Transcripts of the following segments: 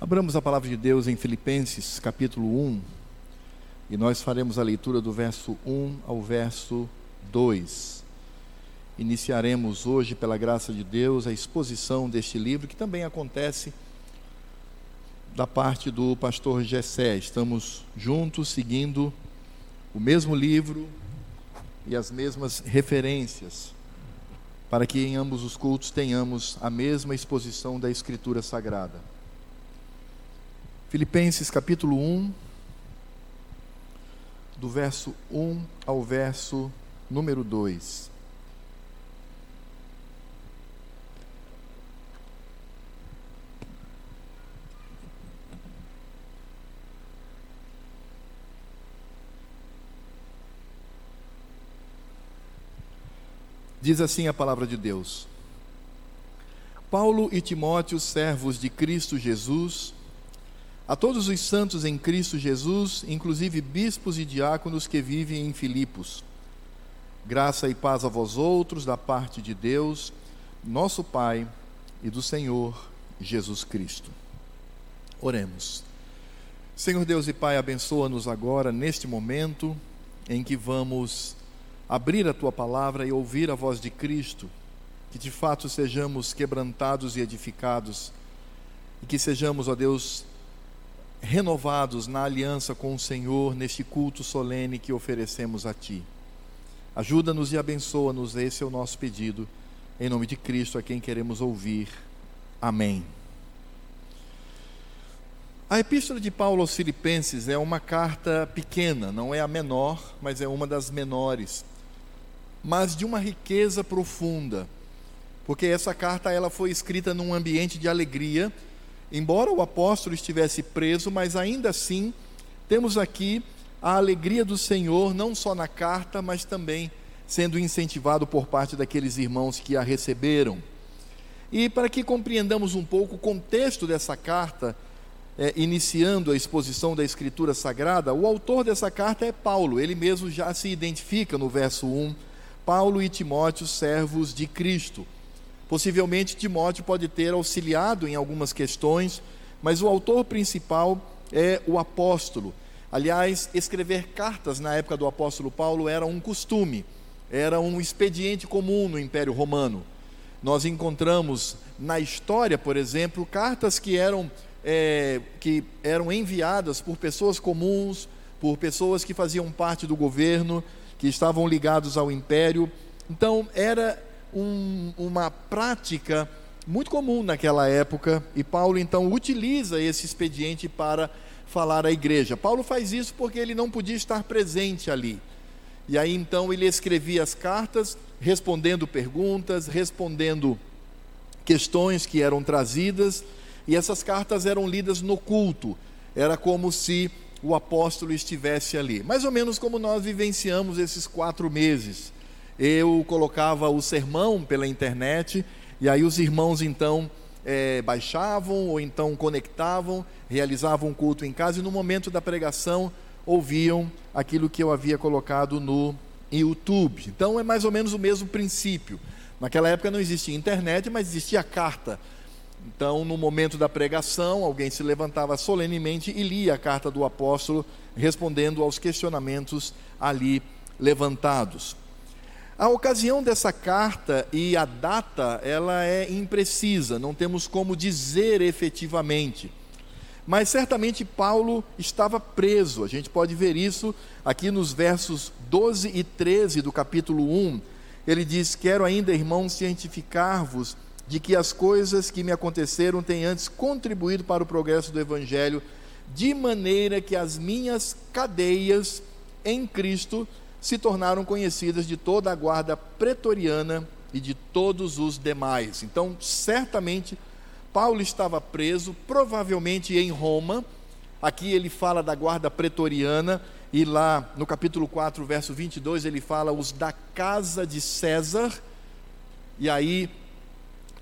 Abramos a palavra de Deus em Filipenses capítulo 1 e nós faremos a leitura do verso 1 ao verso 2. Iniciaremos hoje, pela graça de Deus, a exposição deste livro, que também acontece da parte do pastor Gessé. Estamos juntos, seguindo o mesmo livro e as mesmas referências, para que em ambos os cultos tenhamos a mesma exposição da Escritura Sagrada. Filipenses capítulo 1, do verso 1 ao verso número 2. Diz assim a palavra de Deus: Paulo e Timóteo, servos de Cristo Jesus, a todos os santos em Cristo Jesus, inclusive bispos e diáconos que vivem em Filipos. Graça e paz a vós outros, da parte de Deus, nosso Pai e do Senhor Jesus Cristo. Oremos. Senhor Deus e Pai, abençoa-nos agora, neste momento em que vamos abrir a tua palavra e ouvir a voz de Cristo, que de fato sejamos quebrantados e edificados, e que sejamos, ó Deus, renovados na aliança com o Senhor neste culto solene que oferecemos a Ti. Ajuda-nos e abençoa-nos, esse é o nosso pedido, em nome de Cristo, a quem queremos ouvir. Amém. A epístola de Paulo aos Filipenses é uma carta pequena, não é a menor, mas é uma das menores, mas de uma riqueza profunda, porque essa carta ela foi escrita num ambiente de alegria Embora o apóstolo estivesse preso, mas ainda assim temos aqui a alegria do Senhor, não só na carta, mas também sendo incentivado por parte daqueles irmãos que a receberam. E para que compreendamos um pouco o contexto dessa carta, é, iniciando a exposição da Escritura Sagrada, o autor dessa carta é Paulo, ele mesmo já se identifica no verso 1, Paulo e Timóteo, servos de Cristo. Possivelmente Timóteo pode ter auxiliado em algumas questões, mas o autor principal é o apóstolo. Aliás, escrever cartas na época do apóstolo Paulo era um costume, era um expediente comum no Império Romano. Nós encontramos na história, por exemplo, cartas que eram, é, que eram enviadas por pessoas comuns, por pessoas que faziam parte do governo, que estavam ligados ao império. Então, era um, uma prática muito comum naquela época, e Paulo então utiliza esse expediente para falar à igreja. Paulo faz isso porque ele não podia estar presente ali. E aí então ele escrevia as cartas, respondendo perguntas, respondendo questões que eram trazidas, e essas cartas eram lidas no culto. Era como se o apóstolo estivesse ali. Mais ou menos como nós vivenciamos esses quatro meses eu colocava o sermão pela internet, e aí os irmãos então é, baixavam ou então conectavam, realizavam um culto em casa e no momento da pregação ouviam aquilo que eu havia colocado no YouTube. Então é mais ou menos o mesmo princípio. Naquela época não existia internet, mas existia carta. Então, no momento da pregação, alguém se levantava solenemente e lia a carta do apóstolo, respondendo aos questionamentos ali levantados. A ocasião dessa carta e a data, ela é imprecisa, não temos como dizer efetivamente. Mas certamente Paulo estava preso, a gente pode ver isso aqui nos versos 12 e 13 do capítulo 1. Ele diz: Quero ainda, irmãos, cientificar-vos de que as coisas que me aconteceram têm antes contribuído para o progresso do Evangelho, de maneira que as minhas cadeias em Cristo se tornaram conhecidas de toda a guarda pretoriana e de todos os demais. Então, certamente, Paulo estava preso, provavelmente em Roma. Aqui ele fala da guarda pretoriana, e lá no capítulo 4, verso 22, ele fala os da casa de César. E aí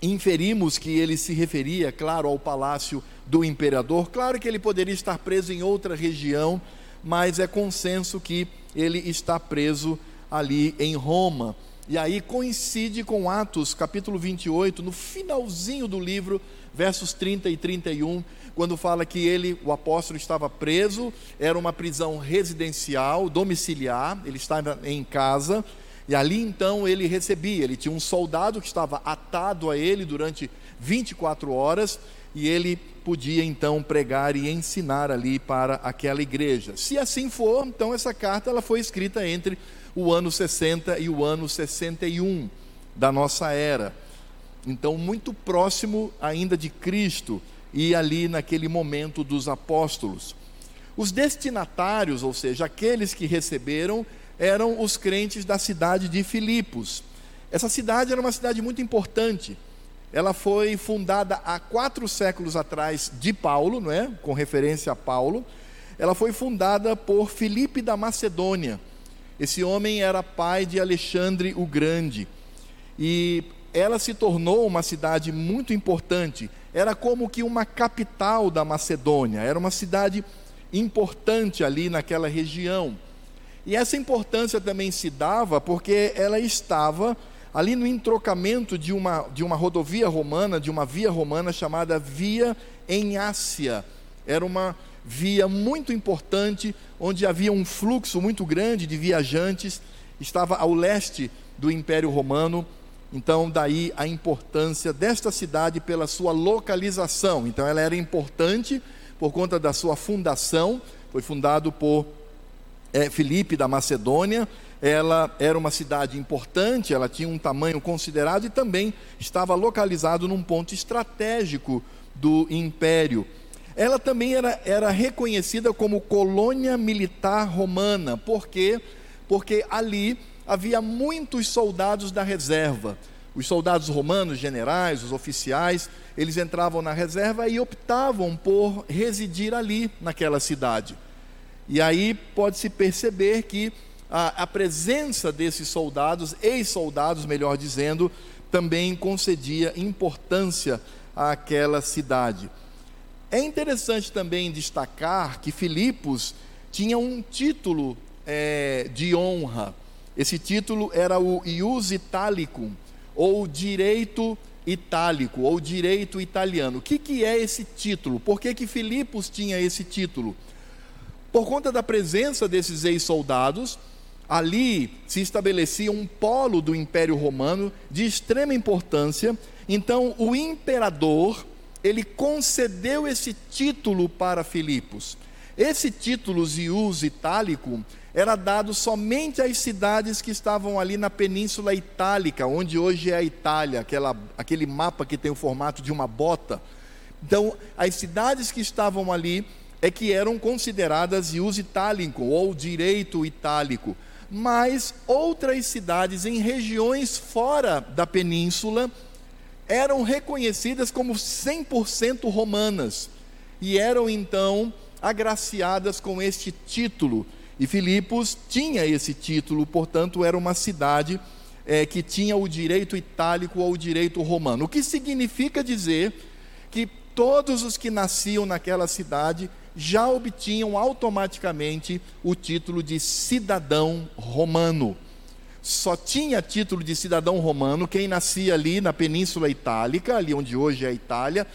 inferimos que ele se referia, claro, ao palácio do imperador. Claro que ele poderia estar preso em outra região, mas é consenso que ele está preso ali em Roma. E aí coincide com Atos, capítulo 28, no finalzinho do livro, versos 30 e 31, quando fala que ele, o apóstolo, estava preso, era uma prisão residencial, domiciliar, ele estava em casa, e ali então ele recebia, ele tinha um soldado que estava atado a ele durante 24 horas, e ele podia então pregar e ensinar ali para aquela igreja. Se assim for, então essa carta ela foi escrita entre o ano 60 e o ano 61 da nossa era. Então, muito próximo ainda de Cristo e ali naquele momento dos apóstolos. Os destinatários, ou seja, aqueles que receberam, eram os crentes da cidade de Filipos. Essa cidade era uma cidade muito importante. Ela foi fundada há quatro séculos atrás de Paulo, não é? Com referência a Paulo. Ela foi fundada por Filipe da Macedônia. Esse homem era pai de Alexandre o Grande. E ela se tornou uma cidade muito importante. Era como que uma capital da Macedônia. Era uma cidade importante ali naquela região. E essa importância também se dava porque ela estava ali no entrocamento de uma, de uma rodovia romana, de uma via romana chamada Via Enácia. Era uma via muito importante, onde havia um fluxo muito grande de viajantes, estava ao leste do Império Romano. Então, daí a importância desta cidade pela sua localização. Então, ela era importante por conta da sua fundação, foi fundado por é, Filipe da Macedônia, ela era uma cidade importante, ela tinha um tamanho considerado e também estava localizado num ponto estratégico do império. Ela também era, era reconhecida como colônia militar romana, por quê? Porque ali havia muitos soldados da reserva. Os soldados romanos, generais, os oficiais, eles entravam na reserva e optavam por residir ali, naquela cidade. E aí pode-se perceber que a, a presença desses soldados, ex-soldados, melhor dizendo, também concedia importância àquela cidade. É interessante também destacar que Filipos tinha um título é, de honra. Esse título era o ius italicum, ou direito itálico, ou direito italiano. O que, que é esse título? Por que, que Filipos tinha esse título? Por conta da presença desses ex-soldados, ali se estabelecia um polo do Império Romano de extrema importância. Então, o imperador, ele concedeu esse título para Filipos. Esse título, Zius Itálico, era dado somente às cidades que estavam ali na Península Itálica, onde hoje é a Itália, aquela, aquele mapa que tem o formato de uma bota. Então, as cidades que estavam ali é que eram consideradas Ius Itálico, ou direito itálico mas outras cidades em regiões fora da península eram reconhecidas como 100% romanas e eram então agraciadas com este título. E Filipos tinha esse título, portanto, era uma cidade é, que tinha o direito itálico ou o direito romano. O que significa dizer que todos os que nasciam naquela cidade já obtinham automaticamente o título de cidadão romano. Só tinha título de cidadão romano quem nascia ali na Península Itálica, ali onde hoje é a Itália,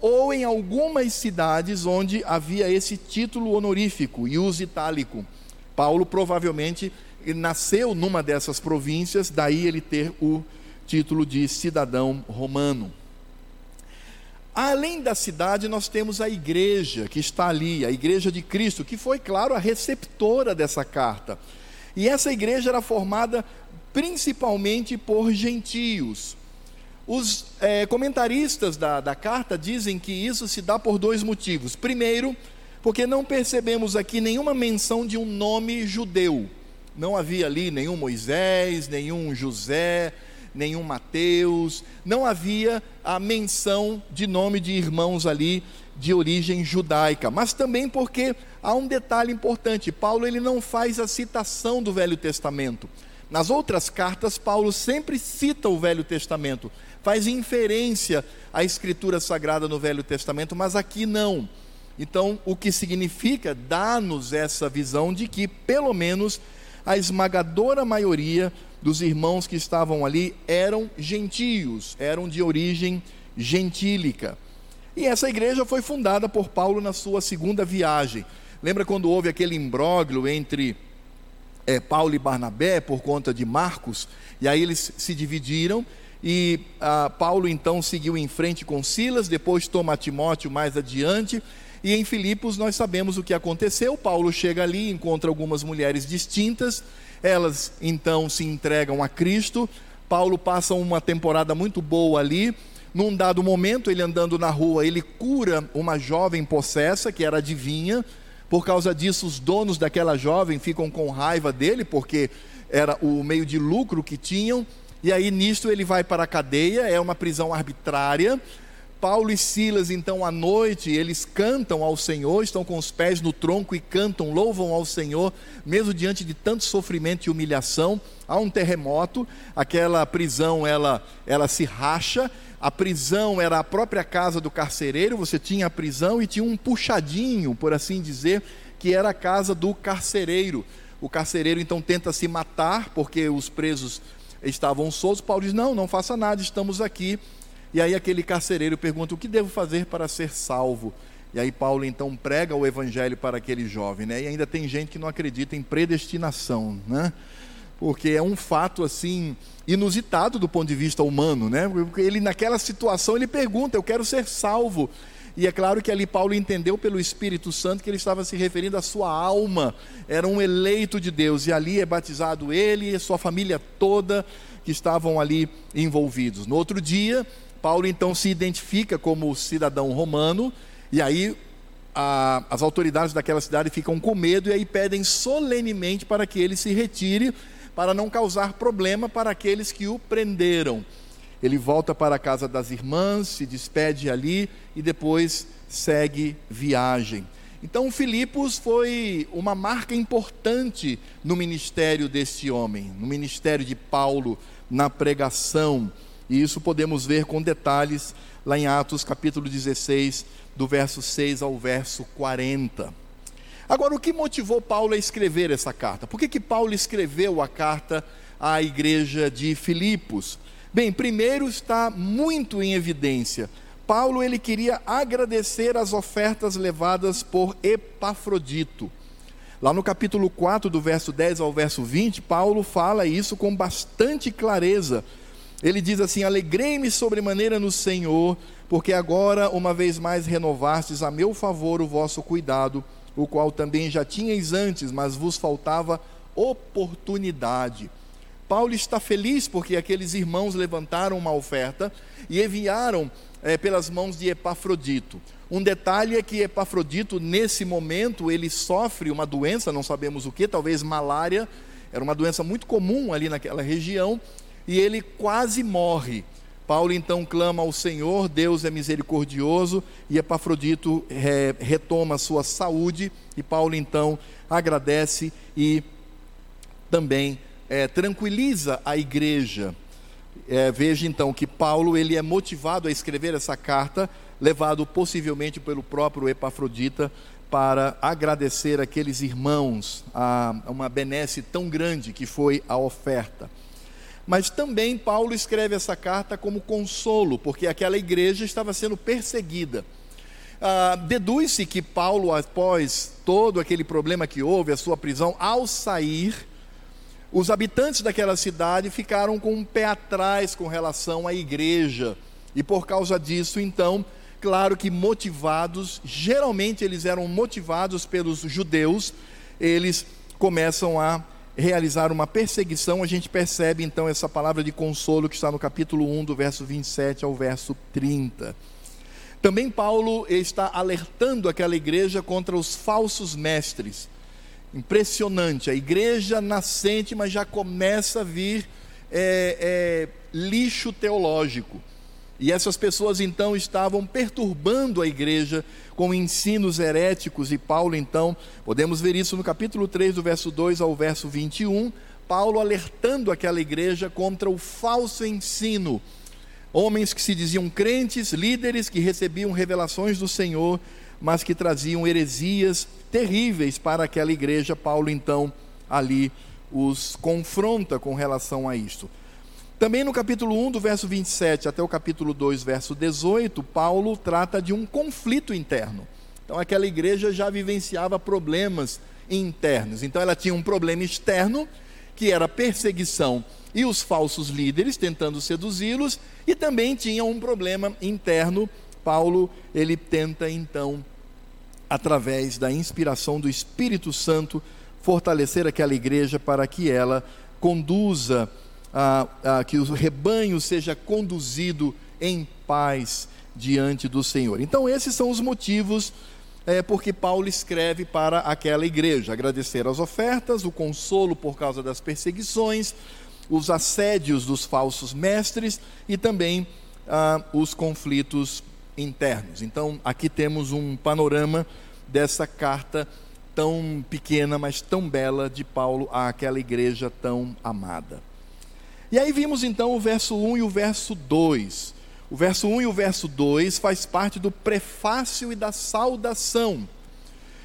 ou em algumas cidades onde havia esse título honorífico, ius itálico. Paulo provavelmente nasceu numa dessas províncias, daí ele ter o título de cidadão romano. Além da cidade, nós temos a igreja que está ali, a igreja de Cristo, que foi, claro, a receptora dessa carta. E essa igreja era formada principalmente por gentios. Os é, comentaristas da, da carta dizem que isso se dá por dois motivos. Primeiro, porque não percebemos aqui nenhuma menção de um nome judeu. Não havia ali nenhum Moisés, nenhum José, nenhum Mateus, não havia a menção de nome de irmãos ali de origem judaica, mas também porque há um detalhe importante, Paulo ele não faz a citação do Velho Testamento. Nas outras cartas, Paulo sempre cita o Velho Testamento, faz inferência à escritura sagrada no Velho Testamento, mas aqui não. Então, o que significa dá-nos essa visão de que, pelo menos, a esmagadora maioria dos irmãos que estavam ali eram gentios, eram de origem gentílica. E essa igreja foi fundada por Paulo na sua segunda viagem. Lembra quando houve aquele imbróglio entre é, Paulo e Barnabé por conta de Marcos? E aí eles se dividiram e ah, Paulo então seguiu em frente com Silas, depois toma Timóteo mais adiante. E em Filipos nós sabemos o que aconteceu. Paulo chega ali, encontra algumas mulheres distintas, elas então se entregam a Cristo. Paulo passa uma temporada muito boa ali. Num dado momento, ele andando na rua, ele cura uma jovem possessa, que era adivinha. Por causa disso, os donos daquela jovem ficam com raiva dele, porque era o meio de lucro que tinham. E aí, nisto, ele vai para a cadeia, é uma prisão arbitrária. Paulo e Silas, então, à noite, eles cantam ao Senhor, estão com os pés no tronco e cantam, louvam ao Senhor, mesmo diante de tanto sofrimento e humilhação. Há um terremoto, aquela prisão ela, ela se racha. A prisão era a própria casa do carcereiro, você tinha a prisão e tinha um puxadinho, por assim dizer, que era a casa do carcereiro. O carcereiro então tenta se matar porque os presos estavam soltos. Paulo diz: Não, não faça nada, estamos aqui e aí aquele carcereiro pergunta: O que devo fazer para ser salvo? E aí Paulo então prega o evangelho para aquele jovem, né? E ainda tem gente que não acredita em predestinação, né? Porque é um fato assim inusitado do ponto de vista humano, né? Porque ele naquela situação ele pergunta: "Eu quero ser salvo". E é claro que ali Paulo entendeu pelo Espírito Santo que ele estava se referindo à sua alma, era um eleito de Deus, e ali é batizado ele e sua família toda que estavam ali envolvidos. No outro dia, Paulo então se identifica como cidadão romano, e aí a, as autoridades daquela cidade ficam com medo e aí pedem solenemente para que ele se retire, para não causar problema para aqueles que o prenderam. Ele volta para a casa das irmãs, se despede ali e depois segue viagem. Então, Filipos foi uma marca importante no ministério deste homem, no ministério de Paulo, na pregação. E isso podemos ver com detalhes lá em Atos capítulo 16, do verso 6 ao verso 40. Agora, o que motivou Paulo a escrever essa carta? Por que, que Paulo escreveu a carta à igreja de Filipos? Bem, primeiro está muito em evidência. Paulo ele queria agradecer as ofertas levadas por Epafrodito. Lá no capítulo 4, do verso 10 ao verso 20, Paulo fala isso com bastante clareza ele diz assim: Alegrei-me sobremaneira no Senhor, porque agora, uma vez mais, renovastes a meu favor o vosso cuidado, o qual também já tinhais antes, mas vos faltava oportunidade. Paulo está feliz porque aqueles irmãos levantaram uma oferta e enviaram é, pelas mãos de Epafrodito. Um detalhe é que Epafrodito, nesse momento, ele sofre uma doença, não sabemos o que, talvez malária, era uma doença muito comum ali naquela região, e ele quase morre. Paulo então clama ao Senhor, Deus é misericordioso, e Epafrodito é, retoma sua saúde, e Paulo então agradece e também é, tranquiliza a igreja. É, veja então que Paulo ele é motivado a escrever essa carta, levado possivelmente pelo próprio Epafrodita, para agradecer aqueles irmãos a uma benesse tão grande que foi a oferta. Mas também Paulo escreve essa carta como consolo, porque aquela igreja estava sendo perseguida. Ah, Deduz-se que Paulo, após todo aquele problema que houve, a sua prisão, ao sair, os habitantes daquela cidade ficaram com um pé atrás com relação à igreja. E por causa disso, então, claro que motivados, geralmente eles eram motivados pelos judeus, eles começam a realizar uma perseguição, a gente percebe então essa palavra de consolo que está no capítulo 1, do verso 27 ao verso 30. Também Paulo está alertando aquela igreja contra os falsos mestres. Impressionante, a igreja nascente, mas já começa a vir é, é, lixo teológico. E essas pessoas então estavam perturbando a igreja com ensinos heréticos, e Paulo então, podemos ver isso no capítulo 3, do verso 2 ao verso 21, Paulo alertando aquela igreja contra o falso ensino. Homens que se diziam crentes, líderes que recebiam revelações do Senhor, mas que traziam heresias terríveis para aquela igreja. Paulo então ali os confronta com relação a isto. Também no capítulo 1, do verso 27 até o capítulo 2, verso 18, Paulo trata de um conflito interno. Então, aquela igreja já vivenciava problemas internos. Então, ela tinha um problema externo, que era a perseguição e os falsos líderes tentando seduzi-los, e também tinha um problema interno. Paulo, ele tenta então, através da inspiração do Espírito Santo, fortalecer aquela igreja para que ela conduza ah, ah, que o rebanho seja conduzido em paz diante do Senhor. Então, esses são os motivos é, porque Paulo escreve para aquela igreja: agradecer as ofertas, o consolo por causa das perseguições, os assédios dos falsos mestres e também ah, os conflitos internos. Então, aqui temos um panorama dessa carta tão pequena, mas tão bela de Paulo àquela igreja tão amada. E aí vimos então o verso 1 e o verso 2. O verso 1 e o verso 2 faz parte do prefácio e da saudação.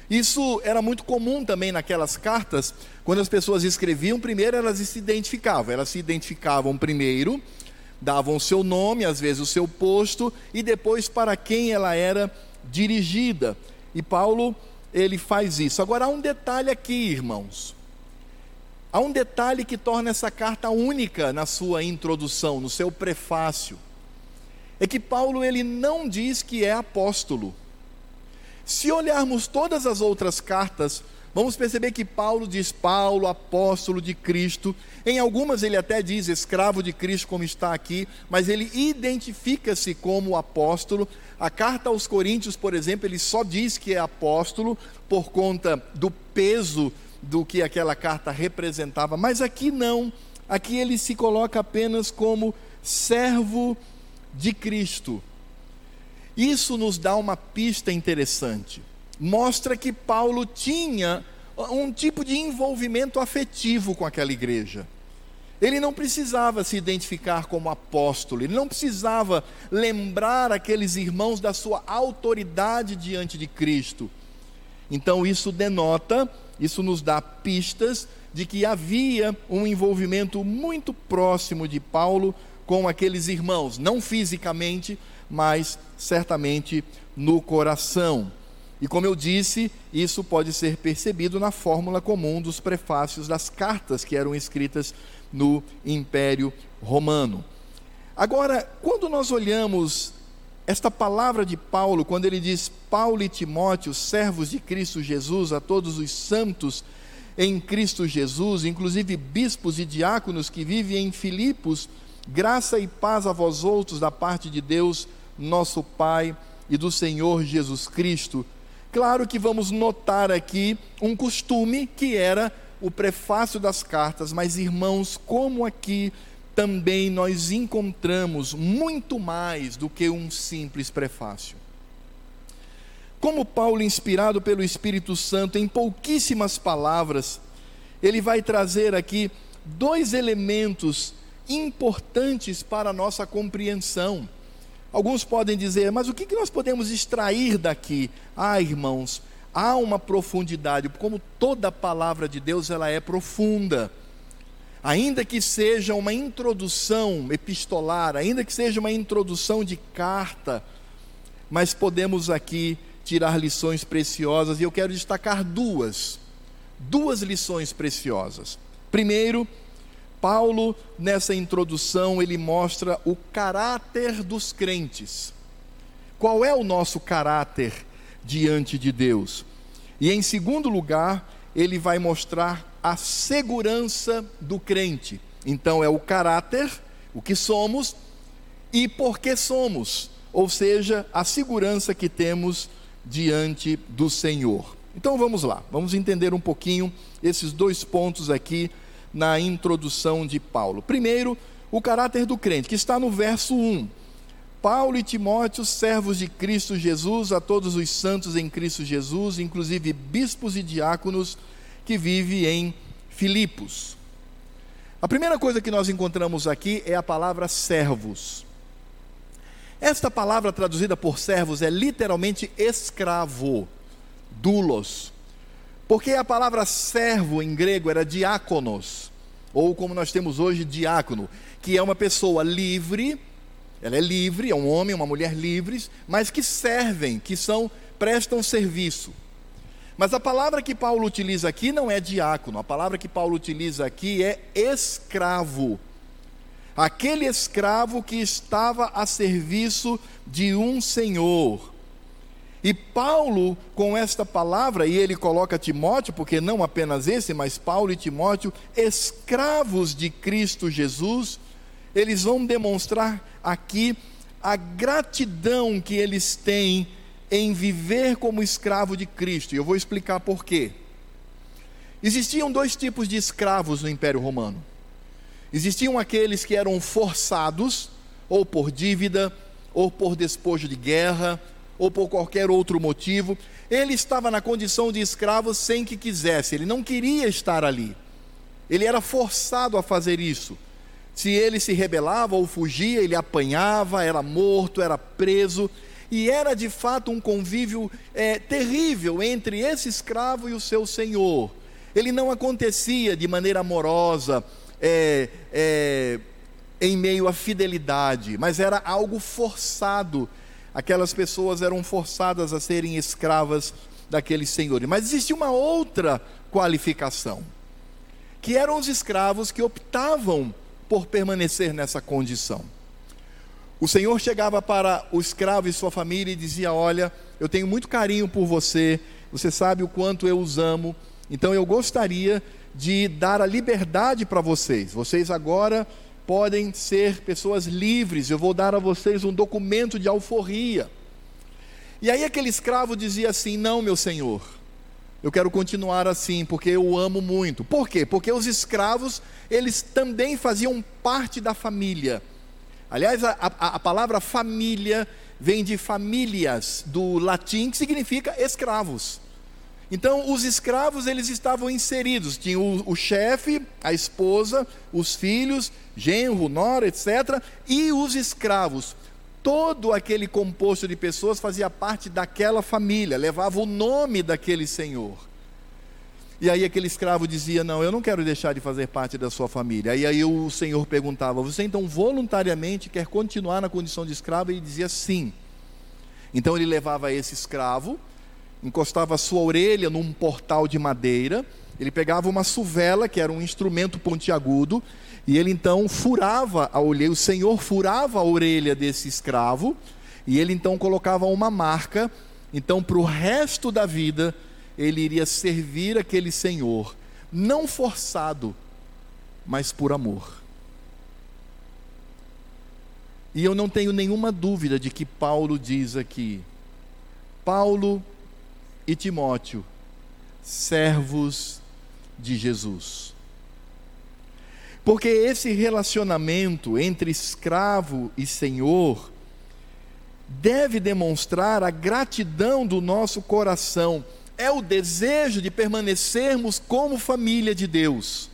Isso era muito comum também naquelas cartas, quando as pessoas escreviam, primeiro elas se identificavam, elas se identificavam primeiro, davam o seu nome, às vezes o seu posto, e depois para quem ela era dirigida. E Paulo, ele faz isso. Agora há um detalhe aqui, irmãos. Há um detalhe que torna essa carta única na sua introdução, no seu prefácio. É que Paulo ele não diz que é apóstolo. Se olharmos todas as outras cartas, vamos perceber que Paulo diz Paulo, apóstolo de Cristo. Em algumas ele até diz escravo de Cristo, como está aqui, mas ele identifica-se como apóstolo. A carta aos Coríntios, por exemplo, ele só diz que é apóstolo por conta do peso do que aquela carta representava, mas aqui não. Aqui ele se coloca apenas como servo de Cristo. Isso nos dá uma pista interessante. Mostra que Paulo tinha um tipo de envolvimento afetivo com aquela igreja. Ele não precisava se identificar como apóstolo, ele não precisava lembrar aqueles irmãos da sua autoridade diante de Cristo. Então isso denota isso nos dá pistas de que havia um envolvimento muito próximo de Paulo com aqueles irmãos, não fisicamente, mas certamente no coração. E como eu disse, isso pode ser percebido na fórmula comum dos prefácios das cartas que eram escritas no Império Romano. Agora, quando nós olhamos esta palavra de Paulo, quando ele diz Paulo e Timóteo, servos de Cristo Jesus, a todos os santos em Cristo Jesus, inclusive bispos e diáconos que vivem em Filipos, graça e paz a vós outros da parte de Deus, nosso Pai e do Senhor Jesus Cristo. Claro que vamos notar aqui um costume que era o prefácio das cartas, mas irmãos, como aqui também nós encontramos muito mais do que um simples prefácio. Como Paulo, inspirado pelo Espírito Santo, em pouquíssimas palavras, ele vai trazer aqui dois elementos importantes para a nossa compreensão. Alguns podem dizer, mas o que nós podemos extrair daqui? Ah, irmãos, há uma profundidade, como toda palavra de Deus, ela é profunda ainda que seja uma introdução epistolar, ainda que seja uma introdução de carta, mas podemos aqui tirar lições preciosas e eu quero destacar duas, duas lições preciosas. Primeiro, Paulo, nessa introdução, ele mostra o caráter dos crentes. Qual é o nosso caráter diante de Deus? E em segundo lugar, ele vai mostrar a segurança do crente. Então, é o caráter, o que somos e por que somos, ou seja, a segurança que temos diante do Senhor. Então vamos lá, vamos entender um pouquinho esses dois pontos aqui na introdução de Paulo. Primeiro, o caráter do crente, que está no verso 1. Paulo e Timóteo, servos de Cristo Jesus, a todos os santos em Cristo Jesus, inclusive bispos e diáconos, que vive em Filipos. A primeira coisa que nós encontramos aqui é a palavra servos. Esta palavra traduzida por servos é literalmente escravo, dulos. Porque a palavra servo em grego era diáconos, ou como nós temos hoje, diácono, que é uma pessoa livre, ela é livre, é um homem, uma mulher livres, mas que servem, que são prestam serviço. Mas a palavra que Paulo utiliza aqui não é diácono, a palavra que Paulo utiliza aqui é escravo. Aquele escravo que estava a serviço de um senhor. E Paulo, com esta palavra, e ele coloca Timóteo, porque não apenas esse, mas Paulo e Timóteo, escravos de Cristo Jesus, eles vão demonstrar aqui a gratidão que eles têm em viver como escravo de Cristo. E eu vou explicar por quê. Existiam dois tipos de escravos no Império Romano. Existiam aqueles que eram forçados, ou por dívida, ou por despojo de guerra, ou por qualquer outro motivo. Ele estava na condição de escravo sem que quisesse, ele não queria estar ali. Ele era forçado a fazer isso. Se ele se rebelava ou fugia, ele apanhava, era morto, era preso e era de fato um convívio é, terrível entre esse escravo e o seu senhor. Ele não acontecia de maneira amorosa, é, é, em meio à fidelidade, mas era algo forçado. Aquelas pessoas eram forçadas a serem escravas daqueles senhores. Mas existia uma outra qualificação, que eram os escravos que optavam por permanecer nessa condição. O Senhor chegava para o escravo e sua família e dizia: Olha, eu tenho muito carinho por você, você sabe o quanto eu os amo, então eu gostaria de dar a liberdade para vocês. Vocês agora podem ser pessoas livres, eu vou dar a vocês um documento de alforria. E aí aquele escravo dizia assim: Não, meu senhor, eu quero continuar assim, porque eu o amo muito. Por quê? Porque os escravos, eles também faziam parte da família. Aliás, a, a, a palavra família vem de famílias, do latim, que significa escravos. Então, os escravos eles estavam inseridos, tinha o, o chefe, a esposa, os filhos, genro, nora, etc. E os escravos. Todo aquele composto de pessoas fazia parte daquela família, levava o nome daquele senhor. E aí aquele escravo dizia: Não, eu não quero deixar de fazer parte da sua família. E aí o senhor perguntava: Você então voluntariamente quer continuar na condição de escravo? E ele dizia: Sim. Então ele levava esse escravo, encostava a sua orelha num portal de madeira, ele pegava uma suvela, que era um instrumento pontiagudo, e ele então furava a orelha, o senhor furava a orelha desse escravo, e ele então colocava uma marca, então para o resto da vida ele iria servir aquele Senhor, não forçado, mas por amor. E eu não tenho nenhuma dúvida de que Paulo diz aqui: Paulo e Timóteo, servos de Jesus. Porque esse relacionamento entre escravo e senhor deve demonstrar a gratidão do nosso coração é o desejo de permanecermos como família de Deus.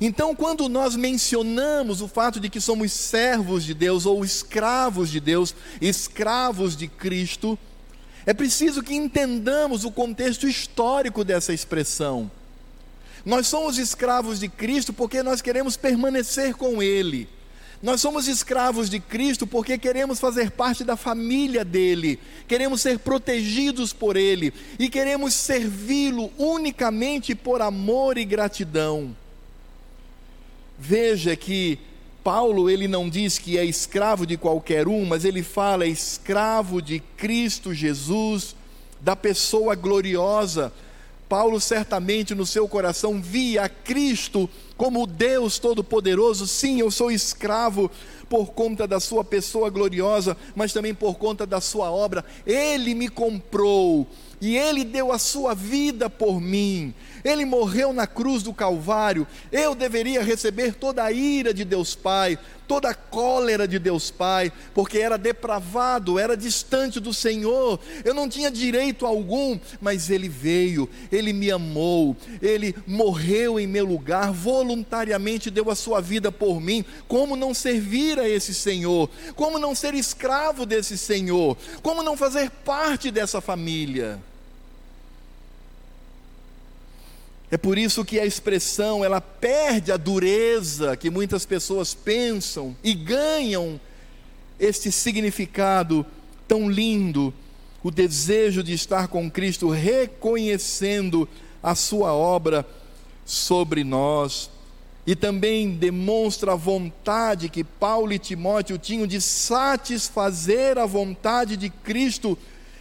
Então, quando nós mencionamos o fato de que somos servos de Deus ou escravos de Deus, escravos de Cristo, é preciso que entendamos o contexto histórico dessa expressão. Nós somos escravos de Cristo porque nós queremos permanecer com Ele. Nós somos escravos de Cristo porque queremos fazer parte da família dele, queremos ser protegidos por ele e queremos servi-lo unicamente por amor e gratidão. Veja que Paulo ele não diz que é escravo de qualquer um, mas ele fala escravo de Cristo Jesus, da pessoa gloriosa. Paulo certamente no seu coração via Cristo como Deus Todo-Poderoso. Sim, eu sou escravo por conta da Sua pessoa gloriosa, mas também por conta da Sua obra. Ele me comprou e Ele deu a Sua vida por mim. Ele morreu na cruz do Calvário. Eu deveria receber toda a ira de Deus Pai, toda a cólera de Deus Pai, porque era depravado, era distante do Senhor, eu não tinha direito algum, mas Ele veio, Ele me amou, Ele morreu em meu lugar, voluntariamente deu a sua vida por mim. Como não servir a esse Senhor? Como não ser escravo desse Senhor? Como não fazer parte dessa família? É por isso que a expressão ela perde a dureza que muitas pessoas pensam e ganham este significado tão lindo, o desejo de estar com Cristo, reconhecendo a sua obra sobre nós. E também demonstra a vontade que Paulo e Timóteo tinham de satisfazer a vontade de Cristo,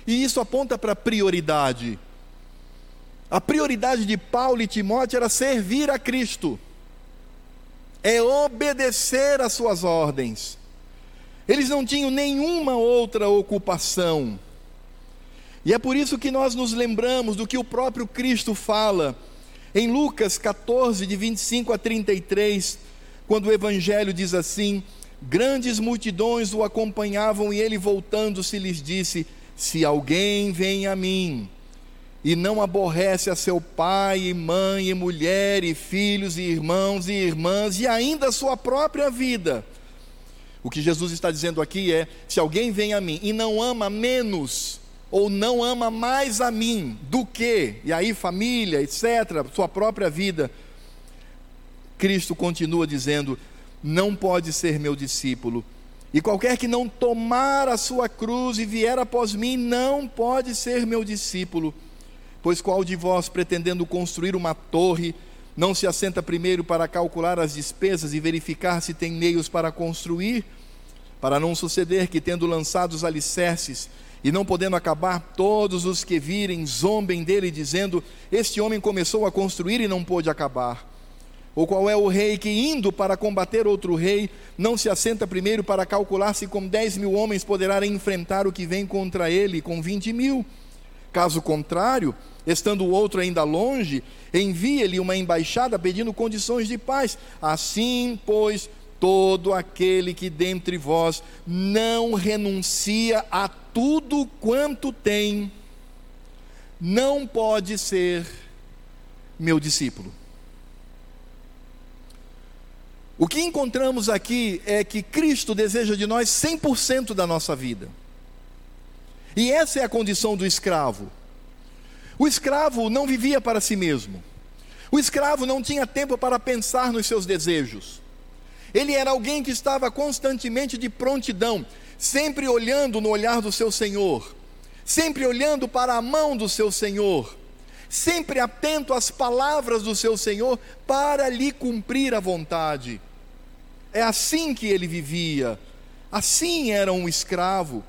e isso aponta para prioridade. A prioridade de Paulo e Timóteo era servir a Cristo, é obedecer às suas ordens. Eles não tinham nenhuma outra ocupação. E é por isso que nós nos lembramos do que o próprio Cristo fala em Lucas 14, de 25 a 33, quando o Evangelho diz assim: Grandes multidões o acompanhavam e ele, voltando-se, lhes disse: Se alguém vem a mim e não aborrece a seu pai e mãe e mulher e filhos e irmãos e irmãs e ainda a sua própria vida. O que Jesus está dizendo aqui é: se alguém vem a mim e não ama menos ou não ama mais a mim do que, e aí família, etc., sua própria vida, Cristo continua dizendo: não pode ser meu discípulo. E qualquer que não tomar a sua cruz e vier após mim, não pode ser meu discípulo. Pois qual de vós, pretendendo construir uma torre, não se assenta primeiro para calcular as despesas e verificar se tem meios para construir? Para não suceder que, tendo lançado os alicerces, e não podendo acabar, todos os que virem zombem dele, dizendo: Este homem começou a construir e não pôde acabar. Ou qual é o rei que, indo para combater outro rei, não se assenta primeiro para calcular se com dez mil homens poderá enfrentar o que vem contra ele com vinte mil? Caso contrário, estando o outro ainda longe, envia-lhe uma embaixada pedindo condições de paz. Assim, pois, todo aquele que dentre vós não renuncia a tudo quanto tem, não pode ser meu discípulo. O que encontramos aqui é que Cristo deseja de nós 100% da nossa vida. E essa é a condição do escravo. O escravo não vivia para si mesmo. O escravo não tinha tempo para pensar nos seus desejos. Ele era alguém que estava constantemente de prontidão, sempre olhando no olhar do seu Senhor, sempre olhando para a mão do seu Senhor, sempre atento às palavras do seu Senhor para lhe cumprir a vontade. É assim que ele vivia, assim era um escravo.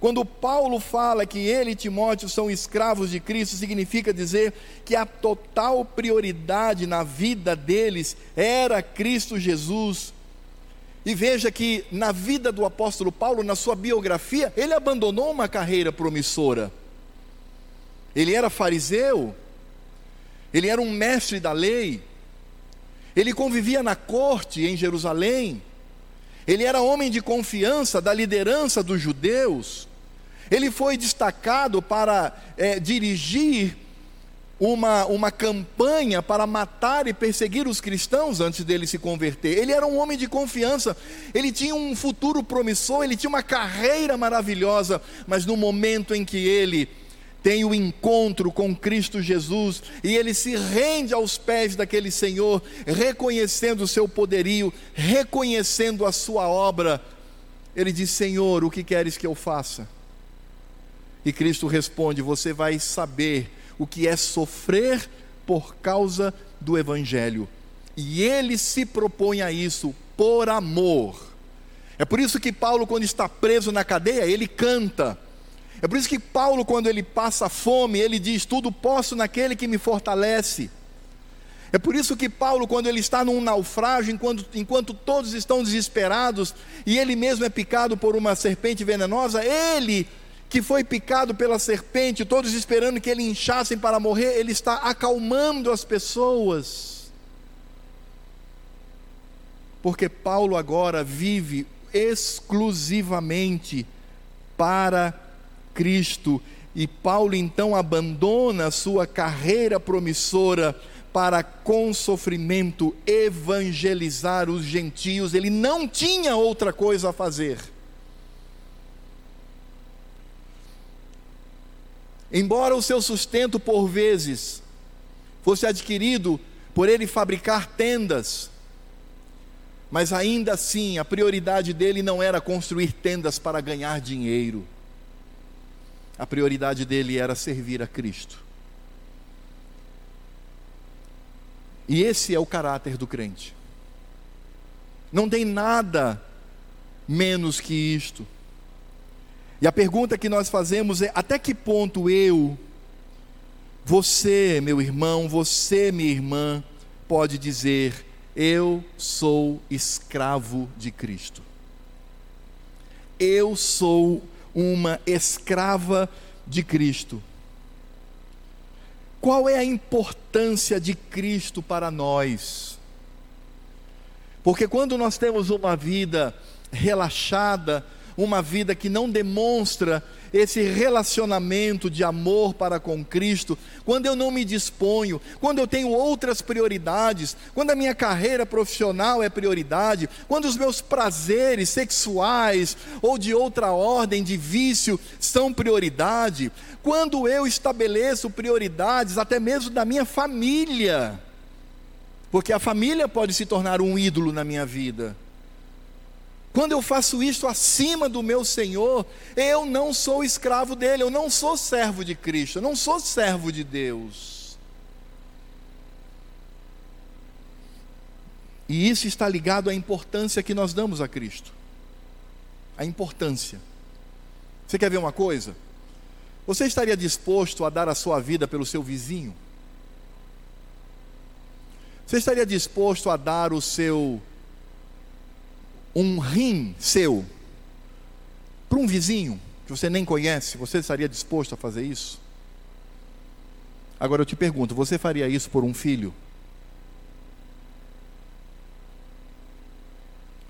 Quando Paulo fala que ele e Timóteo são escravos de Cristo, significa dizer que a total prioridade na vida deles era Cristo Jesus. E veja que na vida do apóstolo Paulo, na sua biografia, ele abandonou uma carreira promissora. Ele era fariseu, ele era um mestre da lei, ele convivia na corte em Jerusalém, ele era homem de confiança da liderança dos judeus, ele foi destacado para é, dirigir uma, uma campanha para matar e perseguir os cristãos antes dele se converter. Ele era um homem de confiança, ele tinha um futuro promissor, ele tinha uma carreira maravilhosa, mas no momento em que ele tem o encontro com Cristo Jesus e ele se rende aos pés daquele Senhor, reconhecendo o seu poderio, reconhecendo a sua obra, ele diz: Senhor, o que queres que eu faça? E Cristo responde: Você vai saber o que é sofrer por causa do Evangelho. E ele se propõe a isso por amor. É por isso que Paulo, quando está preso na cadeia, ele canta. É por isso que Paulo, quando ele passa fome, ele diz: Tudo posso naquele que me fortalece. É por isso que Paulo, quando ele está num naufrágio, enquanto, enquanto todos estão desesperados e ele mesmo é picado por uma serpente venenosa, ele que foi picado pela serpente, todos esperando que ele inchassem para morrer, ele está acalmando as pessoas. Porque Paulo agora vive exclusivamente para Cristo. E Paulo então abandona a sua carreira promissora para com sofrimento evangelizar os gentios. Ele não tinha outra coisa a fazer. Embora o seu sustento por vezes fosse adquirido por ele fabricar tendas. Mas ainda assim, a prioridade dele não era construir tendas para ganhar dinheiro. A prioridade dele era servir a Cristo. E esse é o caráter do crente. Não tem nada menos que isto. E a pergunta que nós fazemos é: até que ponto eu, você, meu irmão, você, minha irmã, pode dizer, eu sou escravo de Cristo? Eu sou uma escrava de Cristo. Qual é a importância de Cristo para nós? Porque quando nós temos uma vida relaxada, uma vida que não demonstra esse relacionamento de amor para com Cristo, quando eu não me disponho, quando eu tenho outras prioridades, quando a minha carreira profissional é prioridade, quando os meus prazeres sexuais ou de outra ordem de vício são prioridade, quando eu estabeleço prioridades até mesmo da minha família, porque a família pode se tornar um ídolo na minha vida. Quando eu faço isto acima do meu Senhor, eu não sou escravo dele, eu não sou servo de Cristo, eu não sou servo de Deus. E isso está ligado à importância que nós damos a Cristo. A importância. Você quer ver uma coisa? Você estaria disposto a dar a sua vida pelo seu vizinho? Você estaria disposto a dar o seu um rim seu para um vizinho que você nem conhece, você estaria disposto a fazer isso? Agora eu te pergunto, você faria isso por um filho?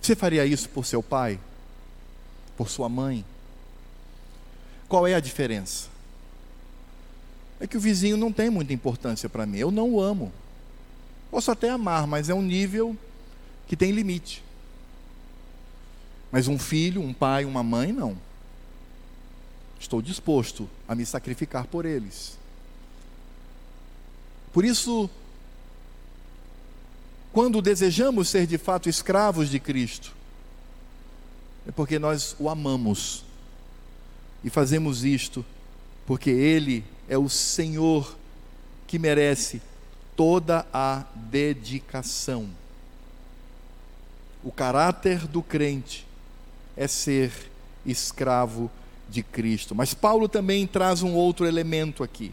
Você faria isso por seu pai? Por sua mãe? Qual é a diferença? É que o vizinho não tem muita importância para mim. Eu não o amo. Posso até amar, mas é um nível que tem limite. Mas um filho, um pai, uma mãe, não. Estou disposto a me sacrificar por eles. Por isso, quando desejamos ser de fato escravos de Cristo, é porque nós o amamos e fazemos isto porque Ele é o Senhor que merece toda a dedicação. O caráter do crente é ser escravo de Cristo. Mas Paulo também traz um outro elemento aqui.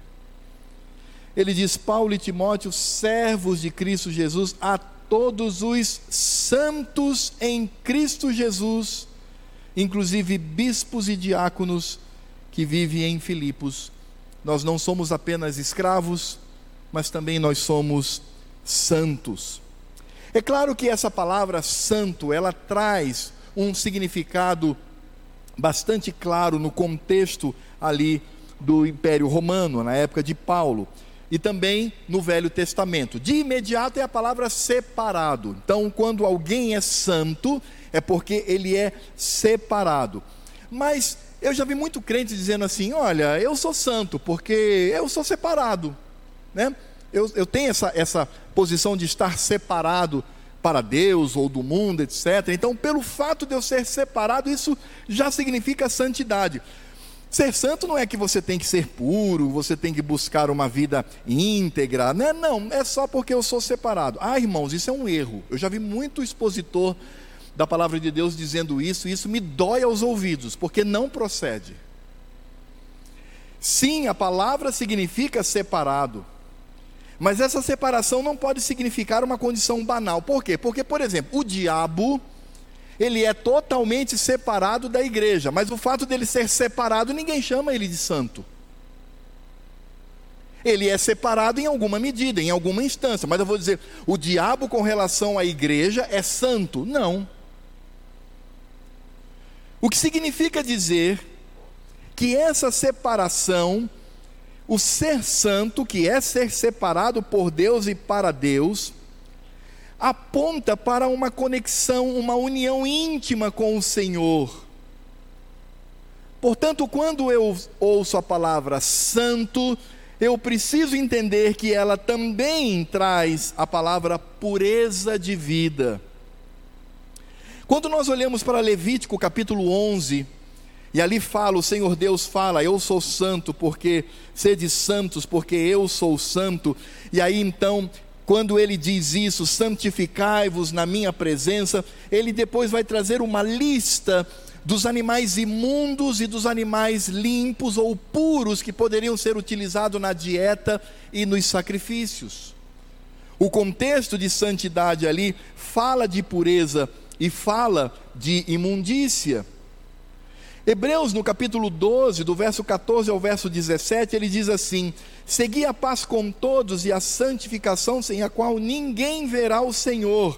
Ele diz: Paulo e Timóteo, servos de Cristo Jesus, a todos os santos em Cristo Jesus, inclusive bispos e diáconos que vivem em Filipos. Nós não somos apenas escravos, mas também nós somos santos. É claro que essa palavra santo, ela traz um significado bastante claro no contexto ali do Império Romano, na época de Paulo, e também no Velho Testamento. De imediato é a palavra separado. Então, quando alguém é santo, é porque ele é separado. Mas eu já vi muito crente dizendo assim: olha, eu sou santo porque eu sou separado. Né? Eu, eu tenho essa, essa posição de estar separado para Deus ou do mundo, etc. Então, pelo fato de eu ser separado, isso já significa santidade. Ser santo não é que você tem que ser puro, você tem que buscar uma vida íntegra, não, é, não, é só porque eu sou separado. Ah, irmãos, isso é um erro. Eu já vi muito expositor da palavra de Deus dizendo isso, e isso me dói aos ouvidos, porque não procede. Sim, a palavra significa separado. Mas essa separação não pode significar uma condição banal. Por quê? Porque, por exemplo, o diabo, ele é totalmente separado da igreja, mas o fato dele ser separado, ninguém chama ele de santo. Ele é separado em alguma medida, em alguma instância, mas eu vou dizer, o diabo com relação à igreja é santo? Não. O que significa dizer que essa separação o ser santo, que é ser separado por Deus e para Deus, aponta para uma conexão, uma união íntima com o Senhor. Portanto, quando eu ouço a palavra santo, eu preciso entender que ela também traz a palavra pureza de vida. Quando nós olhamos para Levítico capítulo 11, e ali fala, o Senhor Deus fala: Eu sou santo, porque sede santos, porque eu sou santo. E aí então, quando ele diz isso, santificai-vos na minha presença, ele depois vai trazer uma lista dos animais imundos e dos animais limpos ou puros que poderiam ser utilizados na dieta e nos sacrifícios. O contexto de santidade ali fala de pureza e fala de imundícia. Hebreus, no capítulo 12, do verso 14 ao verso 17, ele diz assim: Segui a paz com todos e a santificação, sem a qual ninguém verá o Senhor.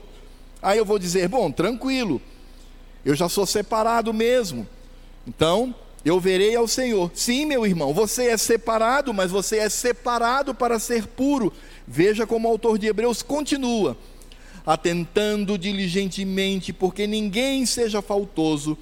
Aí eu vou dizer: Bom, tranquilo, eu já sou separado mesmo. Então, eu verei ao Senhor. Sim, meu irmão, você é separado, mas você é separado para ser puro. Veja como o autor de Hebreus continua: atentando diligentemente, porque ninguém seja faltoso,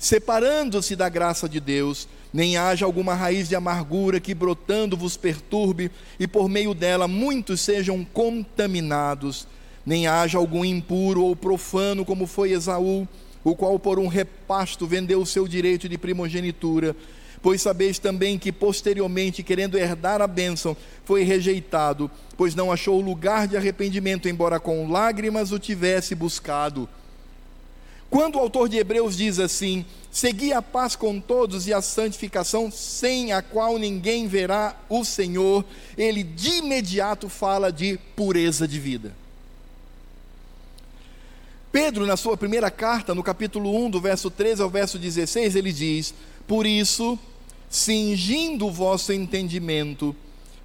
separando-se da graça de Deus, nem haja alguma raiz de amargura que brotando vos perturbe, e por meio dela muitos sejam contaminados, nem haja algum impuro ou profano, como foi Esaú o qual por um repasto vendeu o seu direito de primogenitura. Pois sabeis também que posteriormente, querendo herdar a bênção, foi rejeitado, pois não achou lugar de arrependimento, embora com lágrimas o tivesse buscado. Quando o autor de Hebreus diz assim: Segui a paz com todos e a santificação, sem a qual ninguém verá o Senhor, ele de imediato fala de pureza de vida. Pedro, na sua primeira carta, no capítulo 1, do verso 13 ao verso 16, ele diz: Por isso, cingindo o vosso entendimento,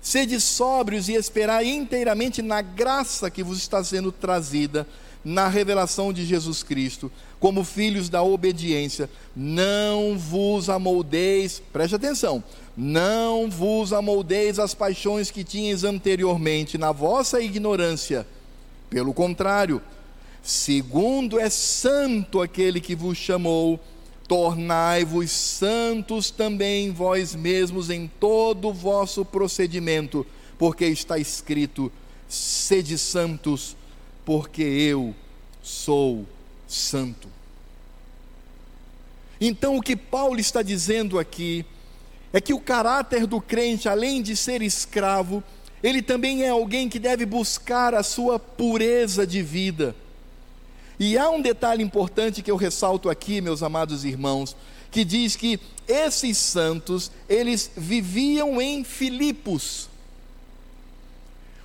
sede sóbrios e esperai inteiramente na graça que vos está sendo trazida, na revelação de Jesus Cristo, como filhos da obediência. Não vos amoldeis, preste atenção, não vos amoldeis as paixões que tinhas anteriormente na vossa ignorância. Pelo contrário, Segundo é santo aquele que vos chamou, tornai-vos santos também vós mesmos em todo o vosso procedimento, porque está escrito: sede santos, porque eu sou santo. Então, o que Paulo está dizendo aqui é que o caráter do crente, além de ser escravo, ele também é alguém que deve buscar a sua pureza de vida. E há um detalhe importante que eu ressalto aqui, meus amados irmãos, que diz que esses santos, eles viviam em Filipos.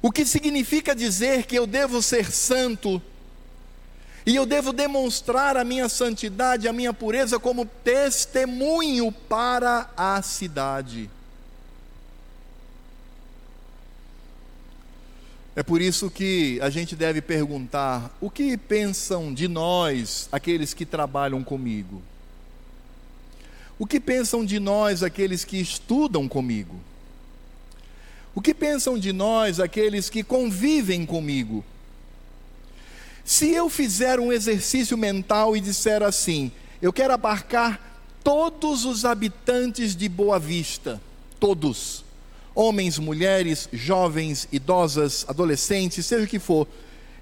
O que significa dizer que eu devo ser santo e eu devo demonstrar a minha santidade, a minha pureza como testemunho para a cidade. É por isso que a gente deve perguntar: o que pensam de nós aqueles que trabalham comigo? O que pensam de nós aqueles que estudam comigo? O que pensam de nós aqueles que convivem comigo? Se eu fizer um exercício mental e disser assim: eu quero abarcar todos os habitantes de Boa Vista, todos homens, mulheres, jovens, idosas, adolescentes, seja o que for,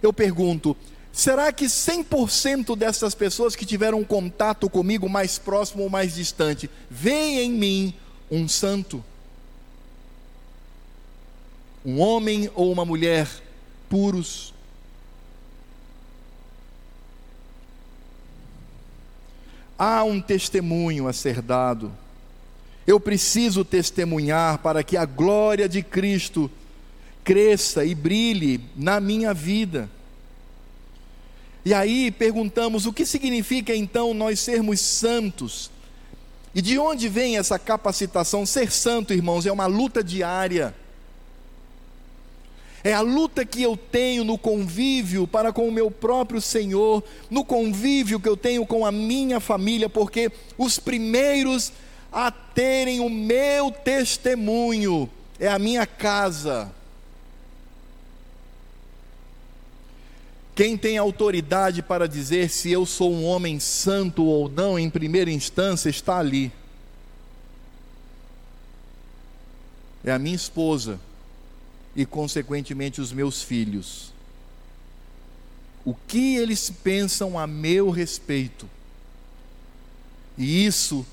eu pergunto: será que 100% dessas pessoas que tiveram contato comigo mais próximo ou mais distante, veem em mim um santo? Um homem ou uma mulher puros? Há um testemunho a ser dado eu preciso testemunhar para que a glória de Cristo cresça e brilhe na minha vida. E aí perguntamos: o que significa então nós sermos santos? E de onde vem essa capacitação? Ser santo, irmãos, é uma luta diária. É a luta que eu tenho no convívio para com o meu próprio Senhor, no convívio que eu tenho com a minha família, porque os primeiros a terem o meu testemunho, é a minha casa. Quem tem autoridade para dizer se eu sou um homem santo ou não, em primeira instância, está ali. é a minha esposa e, consequentemente, os meus filhos. O que eles pensam a meu respeito. E isso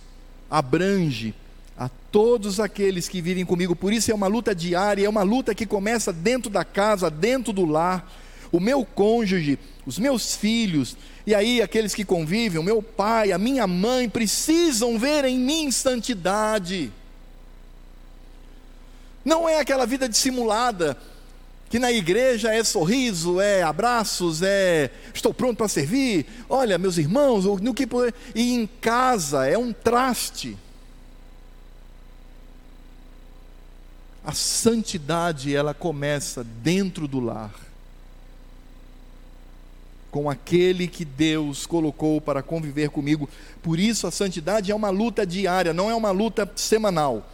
abrange a todos aqueles que vivem comigo. Por isso é uma luta diária, é uma luta que começa dentro da casa, dentro do lar. O meu cônjuge, os meus filhos, e aí aqueles que convivem, o meu pai, a minha mãe, precisam ver em mim santidade. Não é aquela vida dissimulada, que na igreja é sorriso, é abraços, é estou pronto para servir. Olha, meus irmãos, no que e em casa é um traste. A santidade ela começa dentro do lar. Com aquele que Deus colocou para conviver comigo. Por isso a santidade é uma luta diária, não é uma luta semanal.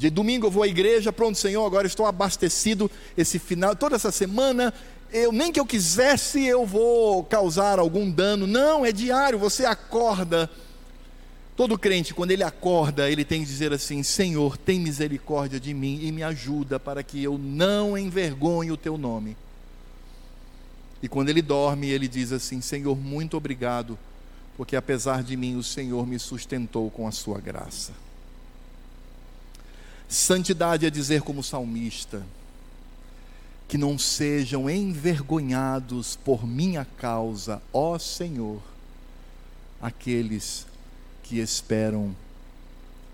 De domingo eu vou à igreja, pronto, Senhor, agora estou abastecido esse final, toda essa semana, eu nem que eu quisesse eu vou causar algum dano. Não, é diário, você acorda. Todo crente, quando ele acorda, ele tem que dizer assim: Senhor, tem misericórdia de mim e me ajuda para que eu não envergonhe o teu nome. E quando ele dorme, ele diz assim: Senhor, muito obrigado, porque apesar de mim, o Senhor me sustentou com a sua graça. Santidade é dizer, como salmista, que não sejam envergonhados por minha causa, ó Senhor, aqueles que esperam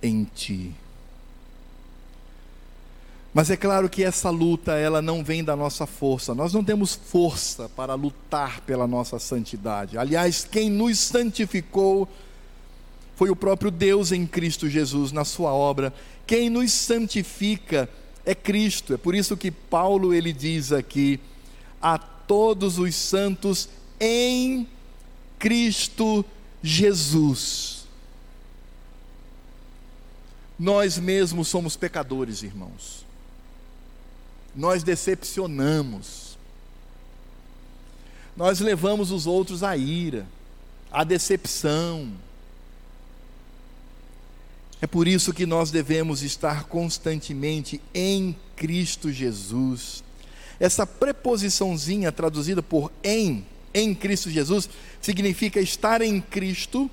em Ti. Mas é claro que essa luta, ela não vem da nossa força. Nós não temos força para lutar pela nossa santidade. Aliás, quem nos santificou foi o próprio Deus em Cristo Jesus, na sua obra. Quem nos santifica é Cristo. É por isso que Paulo ele diz aqui: a todos os santos em Cristo Jesus. Nós mesmos somos pecadores, irmãos. Nós decepcionamos. Nós levamos os outros à ira, à decepção é por isso que nós devemos estar constantemente em Cristo Jesus. Essa preposiçãozinha traduzida por em, em Cristo Jesus, significa estar em Cristo,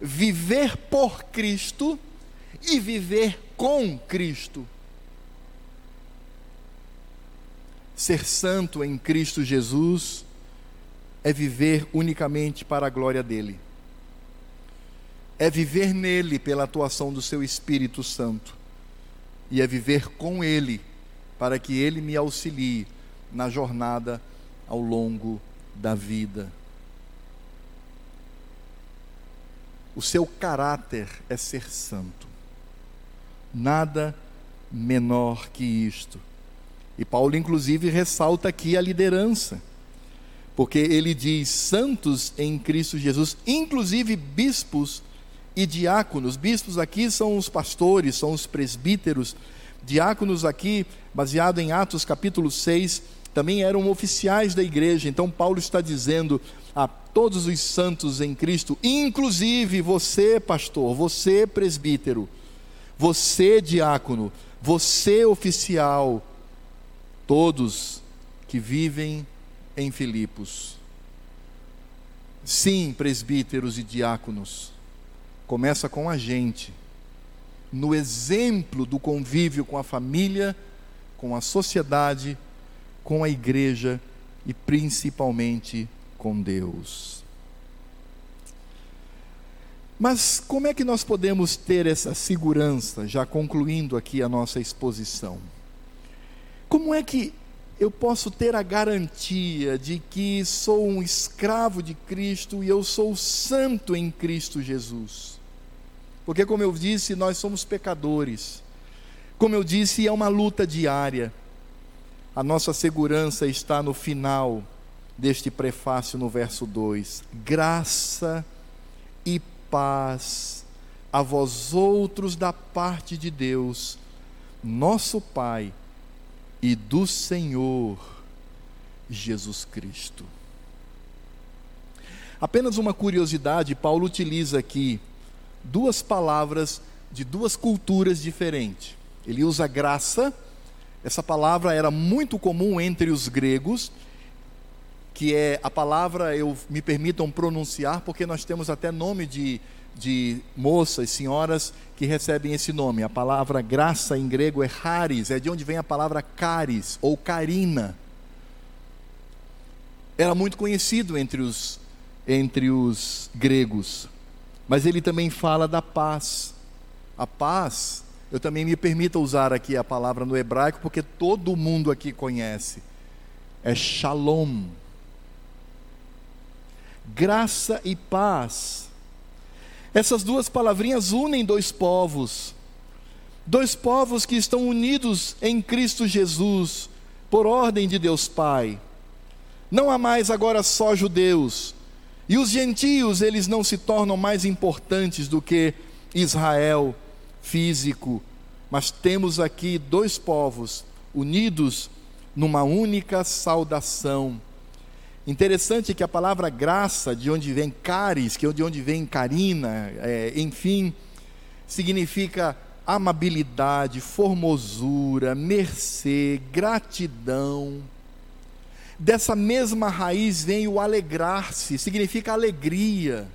viver por Cristo e viver com Cristo. Ser santo em Cristo Jesus é viver unicamente para a glória dEle é viver nele pela atuação do seu Espírito Santo, e é viver com ele, para que ele me auxilie na jornada ao longo da vida. O seu caráter é ser santo, nada menor que isto. E Paulo, inclusive, ressalta aqui a liderança, porque ele diz: santos em Cristo Jesus, inclusive bispos e diáconos. Bispos aqui são os pastores, são os presbíteros. Diáconos aqui, baseado em Atos capítulo 6, também eram oficiais da igreja. Então Paulo está dizendo a todos os santos em Cristo, inclusive você, pastor, você, presbítero, você, diácono, você, oficial, todos que vivem em Filipos. Sim, presbíteros e diáconos, começa com a gente, no exemplo do convívio com a família, com a sociedade, com a igreja e principalmente com Deus. Mas como é que nós podemos ter essa segurança, já concluindo aqui a nossa exposição? Como é que eu posso ter a garantia de que sou um escravo de Cristo e eu sou santo em Cristo Jesus? Porque, como eu disse, nós somos pecadores. Como eu disse, é uma luta diária. A nossa segurança está no final deste prefácio, no verso 2. Graça e paz a vós outros da parte de Deus, nosso Pai e do Senhor Jesus Cristo. Apenas uma curiosidade, Paulo utiliza aqui duas palavras de duas culturas diferentes. Ele usa graça. Essa palavra era muito comum entre os gregos, que é a palavra, eu me permitam pronunciar, porque nós temos até nome de, de moças, senhoras que recebem esse nome. A palavra graça em grego é haris, é de onde vem a palavra caris ou carina. Era muito conhecido entre os, entre os gregos, mas ele também fala da paz. A paz eu também me permito usar aqui a palavra no hebraico, porque todo mundo aqui conhece. É shalom. Graça e paz. Essas duas palavrinhas unem dois povos. Dois povos que estão unidos em Cristo Jesus, por ordem de Deus Pai. Não há mais agora só judeus. E os gentios, eles não se tornam mais importantes do que Israel físico, mas temos aqui dois povos unidos numa única saudação. Interessante que a palavra graça, de onde vem caris, que é de onde vem carina, é, enfim, significa amabilidade, formosura, mercê, gratidão. Dessa mesma raiz vem o alegrar-se, significa alegria.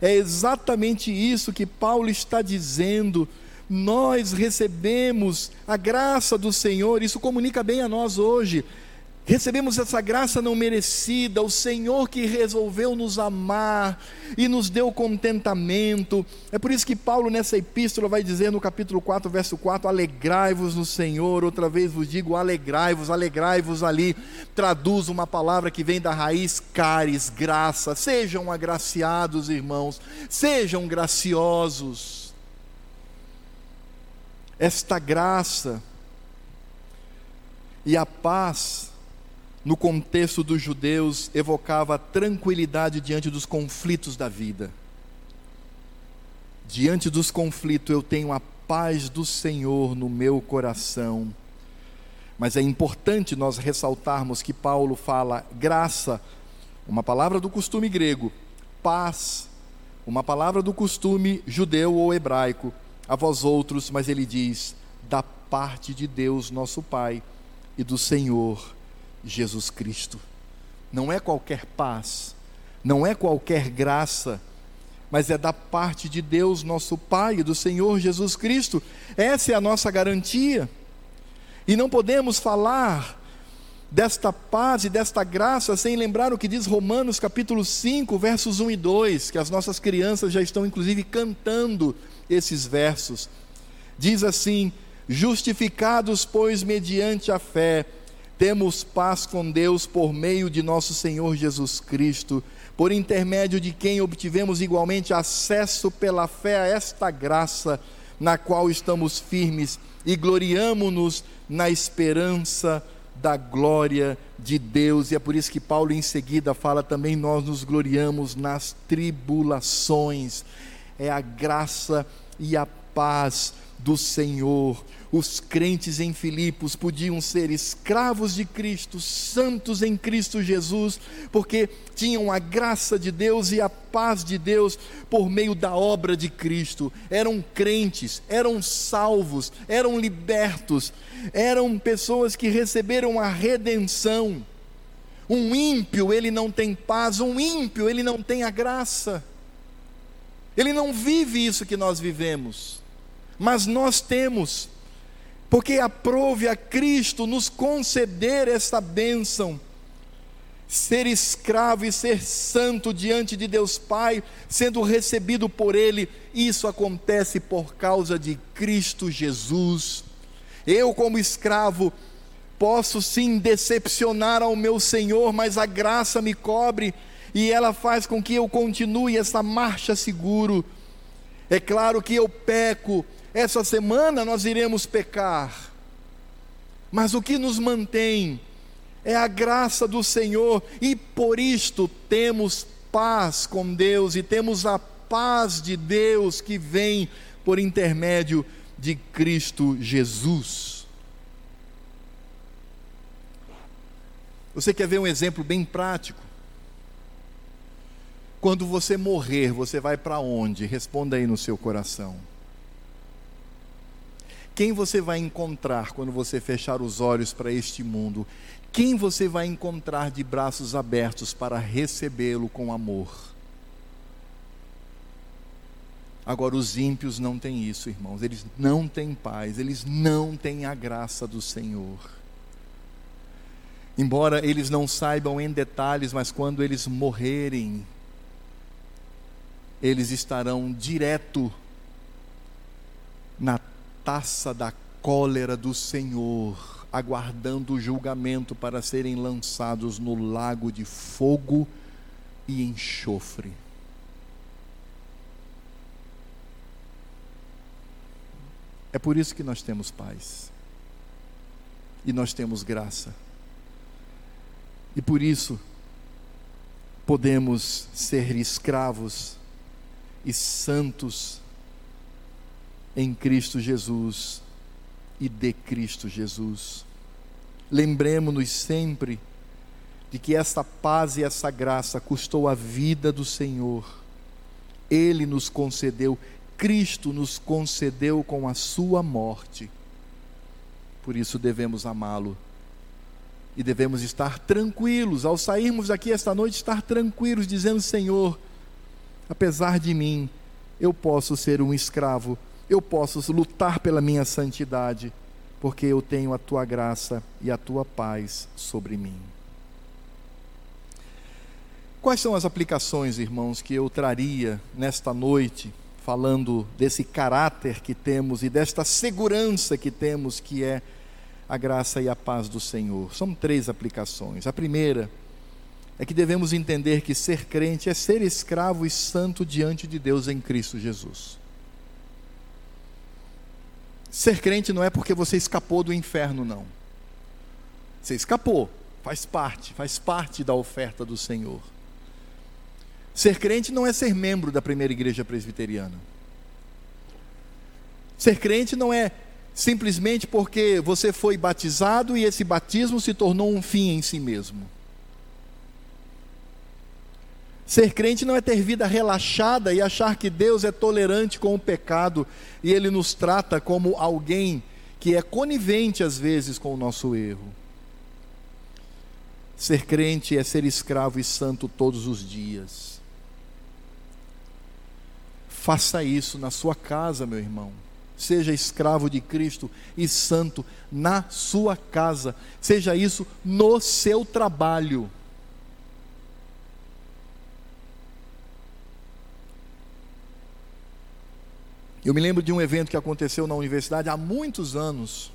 É exatamente isso que Paulo está dizendo. Nós recebemos a graça do Senhor, isso comunica bem a nós hoje. Recebemos essa graça não merecida, o Senhor que resolveu nos amar e nos deu contentamento. É por isso que Paulo, nessa epístola, vai dizer no capítulo 4, verso 4: Alegrai-vos no Senhor. Outra vez vos digo: alegrai-vos, alegrai-vos ali. Traduz uma palavra que vem da raiz caris, graça. Sejam agraciados, irmãos, sejam graciosos. Esta graça e a paz no contexto dos judeus, evocava tranquilidade diante dos conflitos da vida. Diante dos conflitos, eu tenho a paz do Senhor no meu coração. Mas é importante nós ressaltarmos que Paulo fala graça, uma palavra do costume grego, paz, uma palavra do costume judeu ou hebraico, a vós outros, mas ele diz, da parte de Deus, nosso Pai, e do Senhor Jesus Cristo. Não é qualquer paz, não é qualquer graça, mas é da parte de Deus, nosso Pai, do Senhor Jesus Cristo. Essa é a nossa garantia. E não podemos falar desta paz e desta graça sem lembrar o que diz Romanos capítulo 5, versos 1 e 2, que as nossas crianças já estão inclusive cantando esses versos. Diz assim: Justificados, pois, mediante a fé, temos paz com Deus por meio de nosso Senhor Jesus Cristo, por intermédio de quem obtivemos igualmente acesso pela fé a esta graça, na qual estamos firmes e gloriamo-nos na esperança da glória de Deus. E é por isso que Paulo em seguida fala também nós nos gloriamos nas tribulações. É a graça e a paz do Senhor os crentes em Filipos podiam ser escravos de Cristo, santos em Cristo Jesus, porque tinham a graça de Deus e a paz de Deus por meio da obra de Cristo. Eram crentes, eram salvos, eram libertos, eram pessoas que receberam a redenção. Um ímpio, ele não tem paz, um ímpio, ele não tem a graça. Ele não vive isso que nós vivemos. Mas nós temos porque aprove a Cristo nos conceder esta bênção. Ser escravo e ser santo diante de Deus Pai, sendo recebido por Ele, isso acontece por causa de Cristo Jesus. Eu, como escravo, posso sim decepcionar ao meu Senhor, mas a graça me cobre e ela faz com que eu continue essa marcha seguro. É claro que eu peco, essa semana nós iremos pecar, mas o que nos mantém é a graça do Senhor, e por isto temos paz com Deus e temos a paz de Deus que vem por intermédio de Cristo Jesus. Você quer ver um exemplo bem prático? Quando você morrer, você vai para onde? Responda aí no seu coração. Quem você vai encontrar quando você fechar os olhos para este mundo? Quem você vai encontrar de braços abertos para recebê-lo com amor? Agora, os ímpios não têm isso, irmãos. Eles não têm paz, eles não têm a graça do Senhor. Embora eles não saibam em detalhes, mas quando eles morrerem, eles estarão direto na taça da cólera do Senhor, aguardando o julgamento para serem lançados no lago de fogo e enxofre. É por isso que nós temos paz. E nós temos graça. E por isso podemos ser escravos e santos em Cristo Jesus e de Cristo Jesus. Lembremos-nos sempre de que essa paz e essa graça custou a vida do Senhor. Ele nos concedeu Cristo nos concedeu com a sua morte. Por isso devemos amá-lo. E devemos estar tranquilos, ao sairmos daqui esta noite, estar tranquilos, dizendo: Senhor, apesar de mim, eu posso ser um escravo, eu posso lutar pela minha santidade, porque eu tenho a tua graça e a tua paz sobre mim. Quais são as aplicações, irmãos, que eu traria nesta noite? falando desse caráter que temos e desta segurança que temos, que é a graça e a paz do Senhor. São três aplicações. A primeira é que devemos entender que ser crente é ser escravo e santo diante de Deus em Cristo Jesus. Ser crente não é porque você escapou do inferno, não. Você escapou, faz parte, faz parte da oferta do Senhor. Ser crente não é ser membro da primeira igreja presbiteriana. Ser crente não é simplesmente porque você foi batizado e esse batismo se tornou um fim em si mesmo. Ser crente não é ter vida relaxada e achar que Deus é tolerante com o pecado e Ele nos trata como alguém que é conivente às vezes com o nosso erro. Ser crente é ser escravo e santo todos os dias. Faça isso na sua casa, meu irmão. Seja escravo de Cristo e santo na sua casa. Seja isso no seu trabalho. Eu me lembro de um evento que aconteceu na universidade há muitos anos.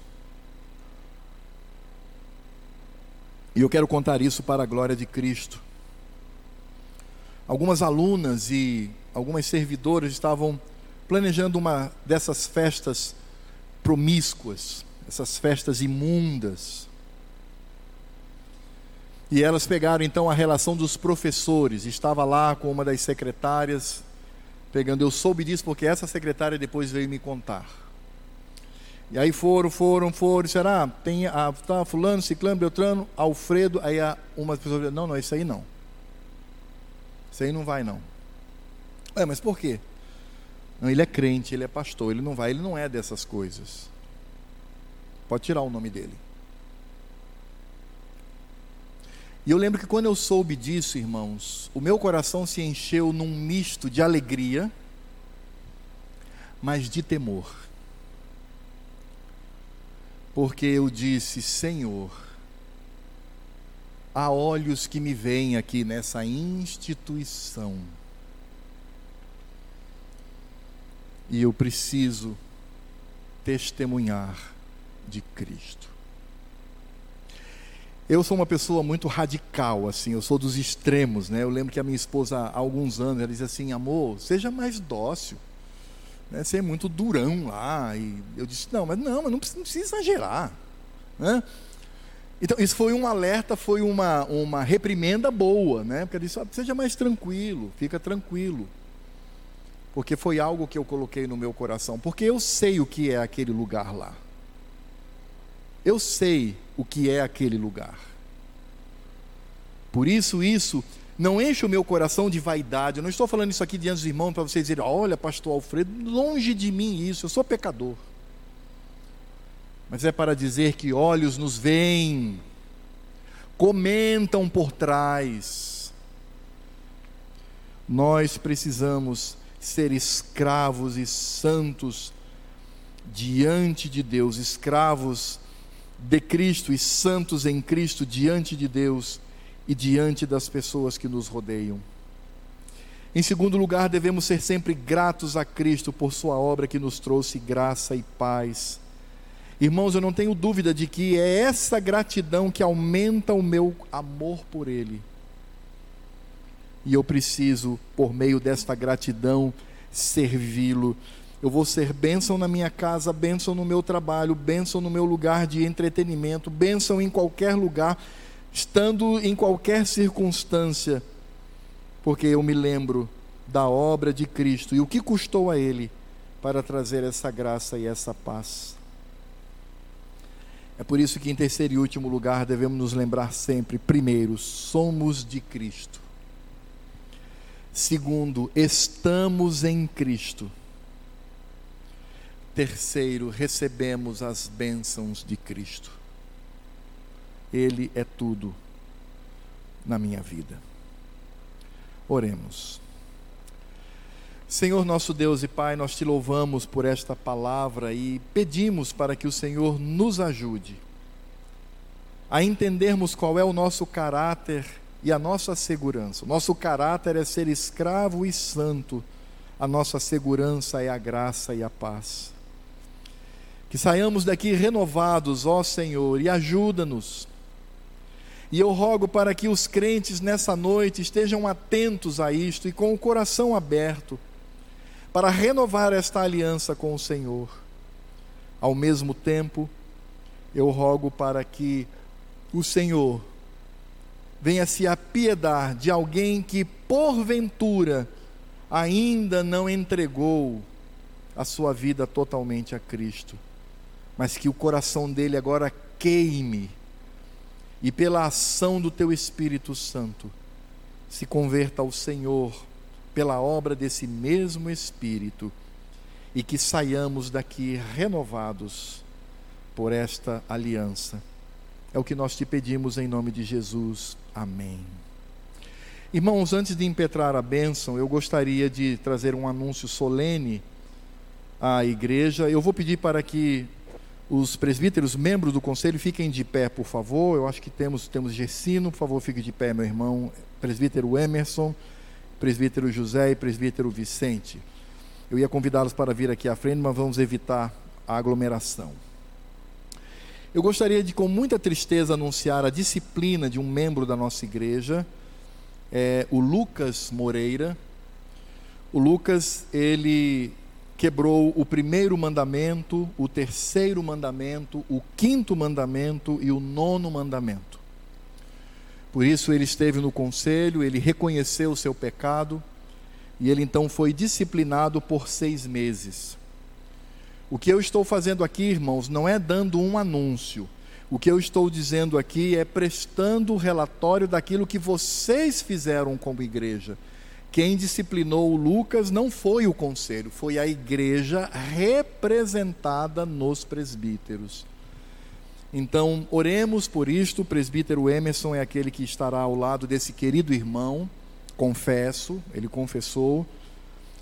E eu quero contar isso para a glória de Cristo. Algumas alunas e algumas servidoras estavam planejando uma dessas festas promíscuas, essas festas imundas. E elas pegaram então a relação dos professores. Estava lá com uma das secretárias, pegando. Eu soube disso porque essa secretária depois veio me contar. E aí foram, foram, foram. Será? Tem a tá, fulano, ciclano, beltrano, Alfredo. Aí a, uma pessoa não, não, isso aí não. Isso aí não vai não. É, mas por quê? Não, ele é crente, ele é pastor, ele não vai, ele não é dessas coisas. Pode tirar o nome dele. E eu lembro que quando eu soube disso, irmãos, o meu coração se encheu num misto de alegria, mas de temor. Porque eu disse: Senhor, há olhos que me veem aqui nessa instituição e eu preciso testemunhar de Cristo. Eu sou uma pessoa muito radical, assim, eu sou dos extremos, né? Eu lembro que a minha esposa, há alguns anos, ela dizia assim: amor, seja mais dócil, né? Você é muito durão lá. E eu disse: não, mas não, mas não precisa, não precisa exagerar, né? Então, isso foi um alerta, foi uma, uma reprimenda boa, né? Porque ela disse: ah, seja mais tranquilo, fica tranquilo porque foi algo que eu coloquei no meu coração, porque eu sei o que é aquele lugar lá. Eu sei o que é aquele lugar. Por isso, isso não enche o meu coração de vaidade. Eu não estou falando isso aqui diante dos irmãos para vocês dizerem: olha, pastor Alfredo, longe de mim isso, eu sou pecador. mas é para dizer que olhos nos veem, comentam por trás. Nós precisamos ser escravos e santos diante de Deus, escravos de Cristo e santos em Cristo diante de Deus e diante das pessoas que nos rodeiam. Em segundo lugar, devemos ser sempre gratos a Cristo por Sua obra que nos trouxe graça e paz. Irmãos, eu não tenho dúvida de que é essa gratidão que aumenta o meu amor por Ele. E eu preciso, por meio desta gratidão, servi-lo eu vou ser bênção na minha casa, bênção no meu trabalho, bênção no meu lugar de entretenimento, bênção em qualquer lugar, estando em qualquer circunstância, porque eu me lembro da obra de Cristo e o que custou a Ele para trazer essa graça e essa paz. É por isso que, em terceiro e último lugar, devemos nos lembrar sempre: primeiro, somos de Cristo. Segundo, estamos em Cristo. Terceiro, recebemos as bênçãos de Cristo. Ele é tudo na minha vida. Oremos. Senhor nosso Deus e Pai, nós te louvamos por esta palavra e pedimos para que o Senhor nos ajude a entendermos qual é o nosso caráter e a nossa segurança. O nosso caráter é ser escravo e santo, a nossa segurança é a graça e a paz. Que saiamos daqui renovados, ó Senhor, e ajuda-nos. E eu rogo para que os crentes nessa noite estejam atentos a isto e com o coração aberto para renovar esta aliança com o Senhor. Ao mesmo tempo, eu rogo para que o Senhor venha se apiedar de alguém que porventura ainda não entregou a sua vida totalmente a Cristo mas que o coração dele agora queime e pela ação do teu Espírito Santo se converta ao Senhor pela obra desse mesmo Espírito e que saiamos daqui renovados por esta aliança. É o que nós te pedimos em nome de Jesus. Amém. Irmãos, antes de impetrar a bênção, eu gostaria de trazer um anúncio solene à igreja. Eu vou pedir para que os presbíteros, membros do conselho, fiquem de pé, por favor. Eu acho que temos, temos Gessino, por favor, fique de pé, meu irmão. Presbítero Emerson, presbítero José e presbítero Vicente. Eu ia convidá-los para vir aqui à frente, mas vamos evitar a aglomeração. Eu gostaria de, com muita tristeza, anunciar a disciplina de um membro da nossa igreja, é, o Lucas Moreira. O Lucas, ele quebrou o primeiro mandamento, o terceiro mandamento, o quinto mandamento e o nono mandamento. Por isso ele esteve no conselho, ele reconheceu o seu pecado e ele então foi disciplinado por seis meses. O que eu estou fazendo aqui, irmãos, não é dando um anúncio. O que eu estou dizendo aqui é prestando relatório daquilo que vocês fizeram como igreja quem disciplinou o Lucas não foi o conselho, foi a igreja representada nos presbíteros. Então, oremos por isto. O presbítero Emerson é aquele que estará ao lado desse querido irmão, confesso, ele confessou,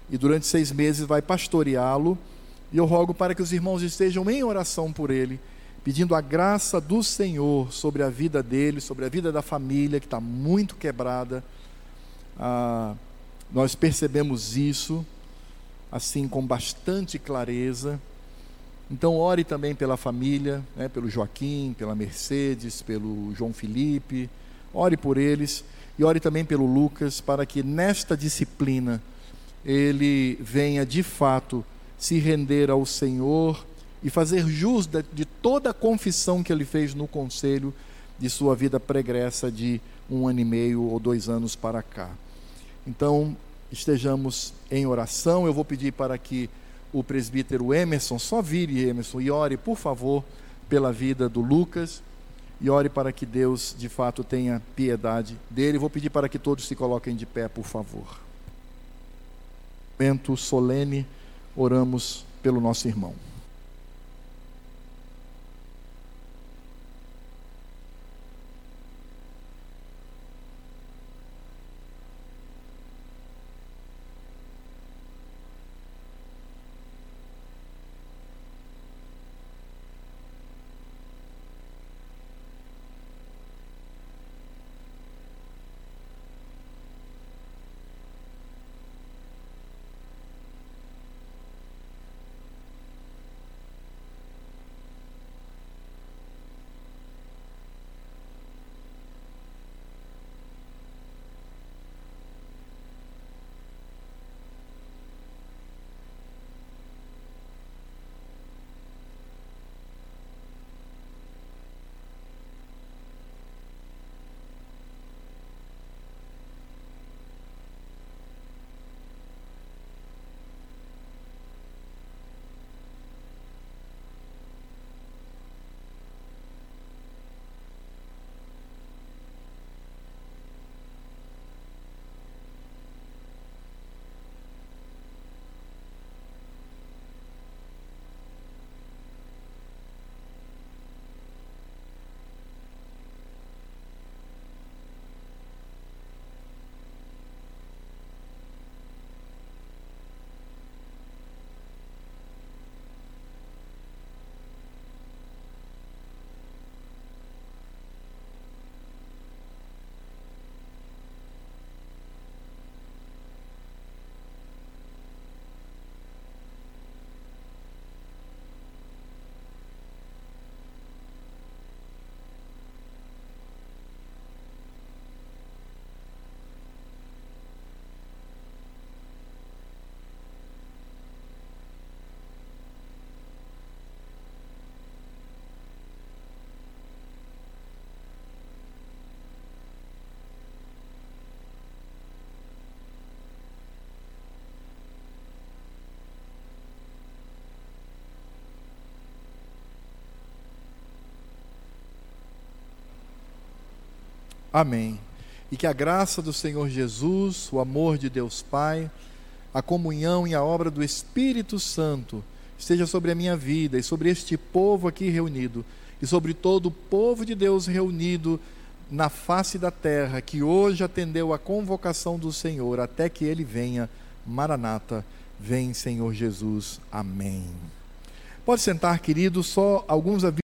e durante seis meses vai pastoreá-lo. E eu rogo para que os irmãos estejam em oração por ele, pedindo a graça do Senhor sobre a vida dele, sobre a vida da família, que está muito quebrada. Ah, nós percebemos isso, assim, com bastante clareza. Então, ore também pela família, né, pelo Joaquim, pela Mercedes, pelo João Felipe. Ore por eles e ore também pelo Lucas, para que nesta disciplina ele venha de fato se render ao Senhor e fazer jus de toda a confissão que ele fez no conselho de sua vida pregressa de um ano e meio ou dois anos para cá. Então, estejamos em oração. Eu vou pedir para que o presbítero Emerson, só vire Emerson e ore, por favor, pela vida do Lucas e ore para que Deus, de fato, tenha piedade dele. Vou pedir para que todos se coloquem de pé, por favor. Momento solene, oramos pelo nosso irmão. Amém. E que a graça do Senhor Jesus, o amor de Deus Pai, a comunhão e a obra do Espírito Santo esteja sobre a minha vida e sobre este povo aqui reunido e sobre todo o povo de Deus reunido na face da terra, que hoje atendeu a convocação do Senhor, até que ele venha. Maranata, vem Senhor Jesus. Amém. Pode sentar, querido, só alguns avisos.